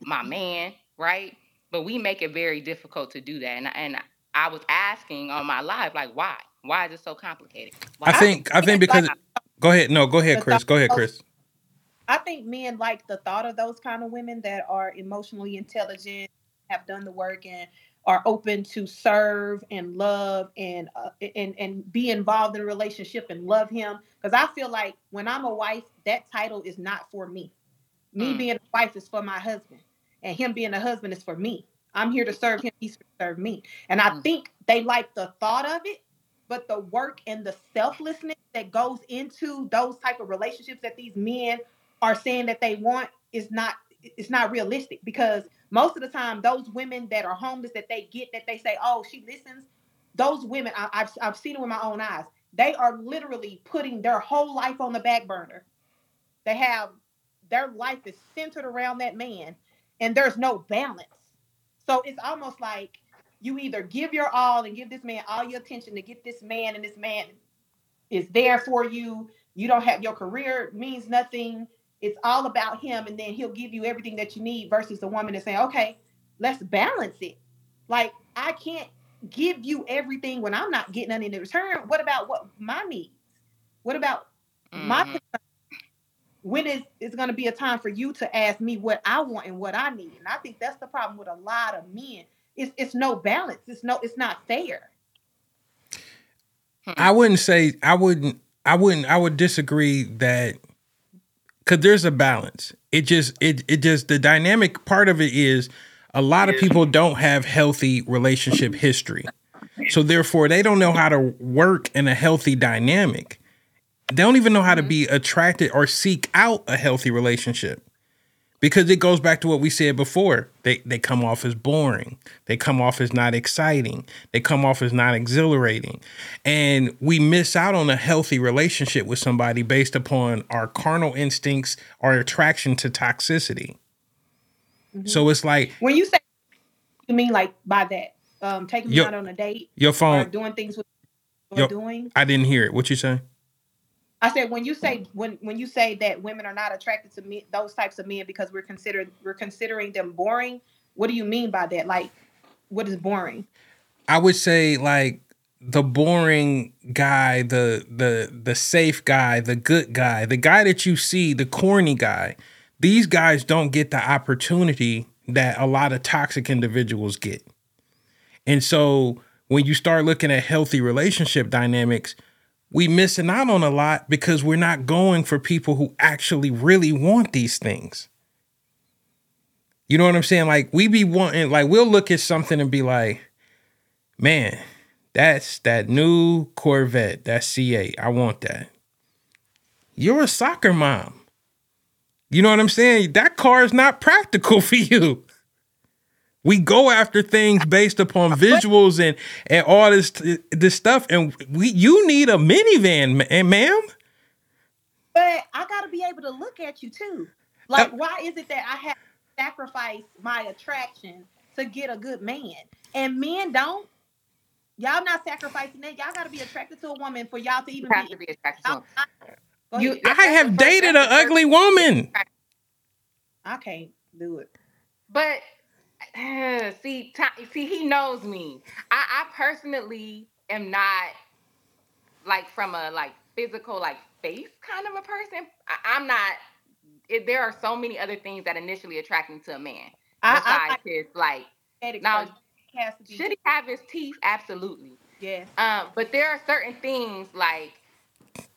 my man, right? But we make it very difficult to do that, and and I was asking on my live like why why is it so complicated? Why? I think I think because go ahead. No, go ahead, Chris. Go ahead, Chris. I think men like the thought of those kind of women that are emotionally intelligent, have done the work, and are open to serve and love and uh, and and be involved in a relationship and love him. Because I feel like when I'm a wife, that title is not for me. Me Mm. being a wife is for my husband, and him being a husband is for me. I'm here to serve him. He's to serve me. And I Mm. think they like the thought of it, but the work and the selflessness that goes into those type of relationships that these men are saying that they want is not it's not realistic because most of the time those women that are homeless that they get that they say oh she listens. Those women I, I've, I've seen it with my own eyes. They are literally putting their whole life on the back burner. They have their life is centered around that man and there's no balance. So it's almost like you either give your all and give this man all your attention to get this man and this man is there for you. You don't have your career means nothing it's all about him and then he'll give you everything that you need versus the woman that's saying okay let's balance it. Like i can't give you everything when i'm not getting nothing in return. What about what my needs? What about my Mhm. concern? when is is going to be a time for you to ask me what i want and what i need? And i think that's the problem with a lot of men. It's, it's no balance. It's no it's not fair. I wouldn't say I wouldn't I wouldn't I would disagree that cuz there's a balance. It just it it just the dynamic part of it is a lot of people don't have healthy relationship history. So therefore they don't know how to work in a healthy dynamic. They don't even know how to mm-hmm. be attracted or seek out a healthy relationship. Because it goes back to what we said before. They they come off as boring. They come off as not exciting. They come off as not exhilarating. And we miss out on a healthy relationship with somebody based upon our carnal instincts, our attraction to toxicity. So it's like when you say you mean like by that um taking me out on a date your or phone. doing things with or Yo- doing I didn't hear it. What you say? I said when you say mm-hmm. when when you say that women are not attracted to me those types of men because we're considered we're considering them boring. What do you mean by that? Like, what is boring? I would say like the boring guy, the the the safe guy, the good guy, the guy that you see, the corny guy. These guys don't get the opportunity that a lot of toxic individuals get. And so when you start looking at healthy relationship dynamics, we missing out on a lot because we're not going for people who actually really want these things. You know what I'm saying? Like we be wanting, like we'll look at something and be like, man, that's that new Corvette, that C8. I want that. You're a soccer mom. You know what I'm saying? That car is not practical for you. We go after things based upon visuals and and all this this stuff, and we you need a minivan, ma- eh, ma'am. But I gotta be able to look at you too. Like, uh, why is it that I have to sacrifice my attraction to get a good man? And men don't. Y'all not sacrificing that. Y'all gotta be attracted to a woman for y'all to You even have be. to be attracted to Y'all- I- You- I have dated an that's the first- ugly woman. I can't do it. But uh, see, Ti- see, he knows me. I, I personally am not like from a like physical like face kind of a person. I, I'm not. It, there are so many other things that initially attract me to a man I, I besides like his like. now, has to be. Should he have his teeth? Absolutely. Yes. Um, but there are certain things like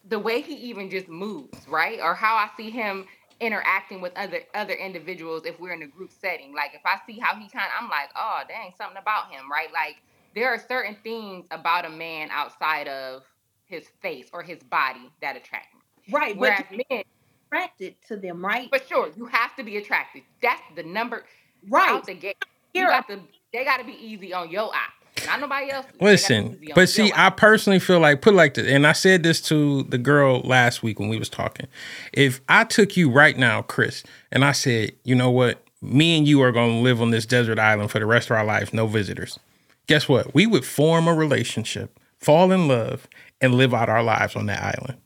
the way he even just moves, right? Or how I see him interacting with other other individuals if we're in a group setting. Like if I see how he kind of, I'm like, oh dang, something about him, right? Like there are certain things about a man outside of his face or his body that attract me. Right. Whereas men, attracted to them, right? for sure, you have to be attracted. That's the number right. out the gate. You Here, got to, they got to be easy on your eye, not nobody else. Listen, but see, I personally feel like put like this, and I said this to the girl last week when we was talking. If I took you right now, Chris, and I said, you know what, me and you are going to live on this desert island for the rest of our lives, no visitors. Guess what? We would form a relationship, fall in love, and live out our lives on that island.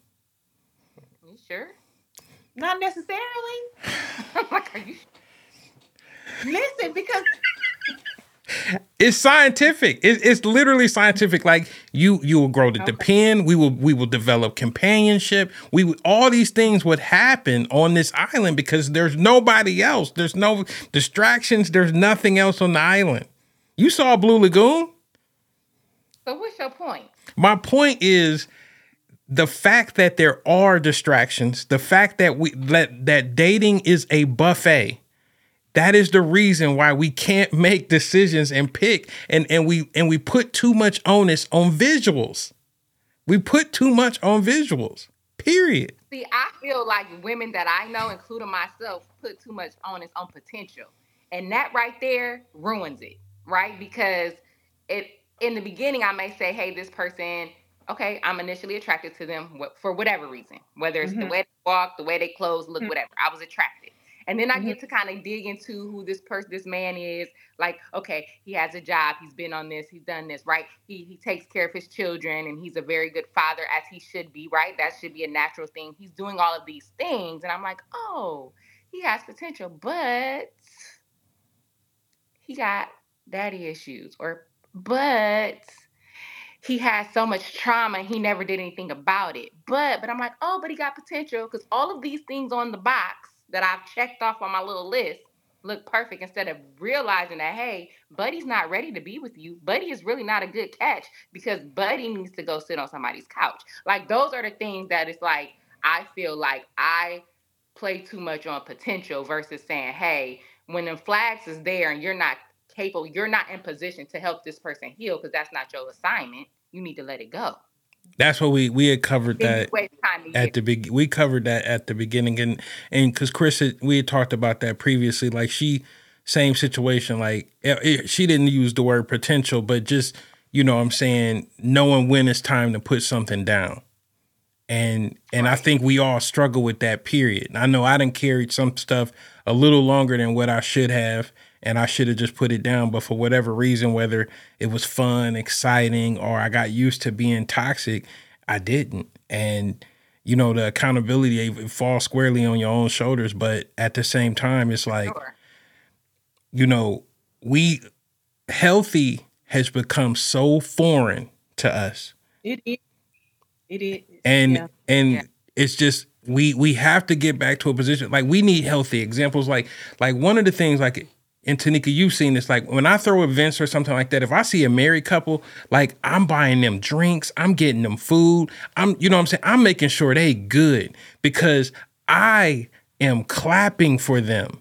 you sure? not necessarily. I'm like, are you? Listen, because It's scientific. It's, it's literally scientific. Like you, you will grow to depend. We will, we will develop companionship. We would- all these things would happen on this island because there's nobody else. There's no distractions. There's nothing else on the island. You saw Blue Lagoon. So what's your point? My point is the fact that there are distractions. The fact that we that that dating is a buffet. That is the reason why we can't make decisions and pick and and we and we put too much onus on visuals. We put too much on visuals. Period. See, I feel like women that I know, including myself, put too much onus on potential. And that right there ruins it, right? Because it in the beginning I may say, hey, this person, okay, I'm initially attracted to them for whatever reason, whether it's the Mhm. way they walk, the way they clothes, look, Mhm. whatever. I was attracted. And then I Mhm. get to kind of dig into who this person, this man is. Like, okay, he has a job, he's been on this, he's done this, right? He he takes care of his children, and he's a very good father, as he should be, right? That should be a natural thing. He's doing all of these things, and I'm like, oh, he has potential, but he got daddy issues, or but he has so much trauma, he never did anything about it. But but I'm like, oh, but he got potential because all of these things on the box that I've checked off on my little list look perfect instead of realizing that hey buddy's not ready to be with you. Buddy is really not a good catch because buddy needs to go sit on somebody's couch. Like those are the things that it's like i feel like i play too much on potential versus saying hey when the flags is there and you're not capable you're not in position to help this person heal because that's not your assignment you need to let it go That's what we we had covered that at the big we covered that at the beginning. And and because chris had, we had talked about that previously like she same situation like it- it- she didn't use the word potential but just you know what i'm saying knowing when it's time to put something down. And and i think we all struggle with that period. I know i didn't carry some stuff a little longer than what i should have and i should have just put it down but for whatever reason whether it was fun exciting or i got used to being toxic i didn't and you know the accountability it falls squarely on your own shoulders but at the same time it's like Sure. you know we healthy has become so foreign to us it is. It is. and Yeah. and Yeah. it's just we we have to get back to a position like we need healthy examples like like one of the things like and Tanika, you've seen this. Like when I throw events or something like that, if I see a married couple, like I'm buying them drinks, I'm getting them food. I'm, you know what I'm saying? I'm making sure they good because I am clapping for them.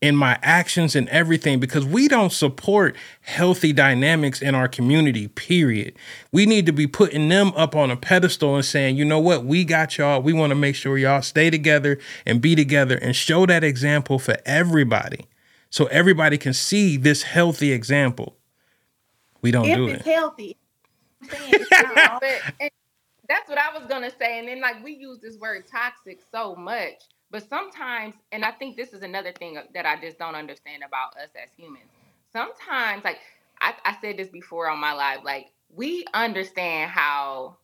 in my actions and everything because we don't support healthy dynamics in our community, period. We need to be putting them up on a pedestal and saying, you know what, we got y'all. We want to make sure y'all stay together and be together and show that example for everybody so everybody can see this healthy example. We don't if do it's it. healthy. It's not all- but and that's what I was gonna say. And then like we use this word toxic so much, but sometimes, and I think this is another thing that I just don't understand about us as humans. Sometimes, like I, I said this before on my live, like we understand how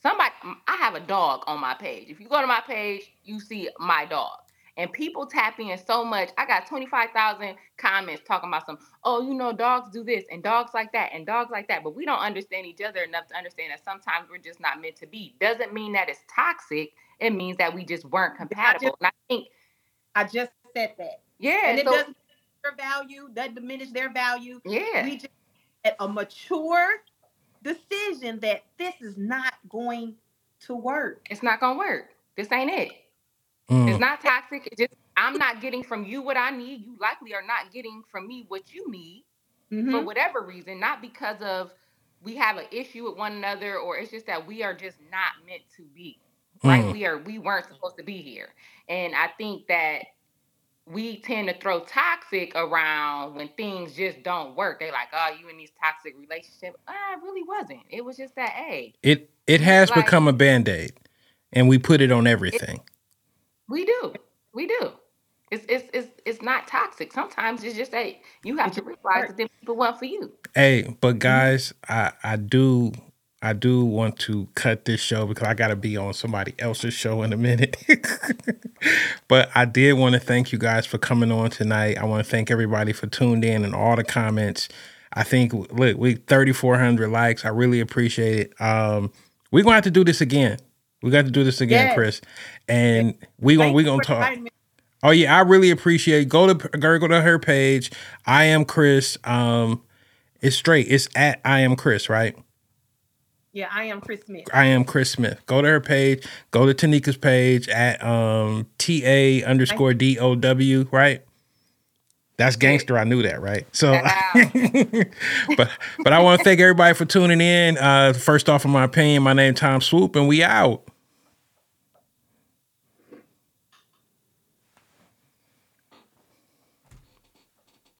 somebody I have a dog on my page. If you go to my page, you see my dog. And people tap in so much. I got 25,000 comments talking about some, oh, you know, dogs do this and dogs like that and dogs like that. But we don't understand each other enough to understand that sometimes we're just not meant to be. Doesn't mean that it's toxic. It means that we just weren't compatible. And I think, I just said that. yeah, and it so- doesn't their value, doesn't diminish their value. yeah. We just had a mature decision that this is not going to work. it's not gonna work. This ain't it. Mm. It's not toxic. It's just I'm not getting from you what I need. You likely are not getting from me what you need. Mhm. for whatever reason, not because of we have an issue with one another or it's just that we are just not meant to be. Right? Mm. We are we weren't supposed to be here. And I think that we tend to throw toxic around when things just don't work. They like, oh, you in these toxic relationships. I really wasn't. It was just that, hey, It it has Like- become a band-aid and we put it on everything. We do. We do. It's it's it's it's not toxic. Sometimes it's just that you have to realize that them people want for you. Hey, but guys, I I do I do want to cut this show because I got to be on somebody else's show in a minute. but I did want to thank you guys for coming on tonight. I want to thank everybody for tuned in and all the comments. I think look, we 3400 likes. I really appreciate it. Um we're going to have to do this again. We got to do this again, Yes. Chris. And we going Thank we gonna talk. Oh yeah, I really appreciate. Go to go to her page. I am Chris. Um, it's straight. It's at I am Chris, right? Yeah, I am Chris Smith. I am Chris Smith. Go to her page. Go to Tanika's page at um T A underscore D O W, right? That's gangster. I knew that, right? So, but but I want to thank everybody for tuning in. Uh, first off, in my opinion, my name Tom Swoop, and we out.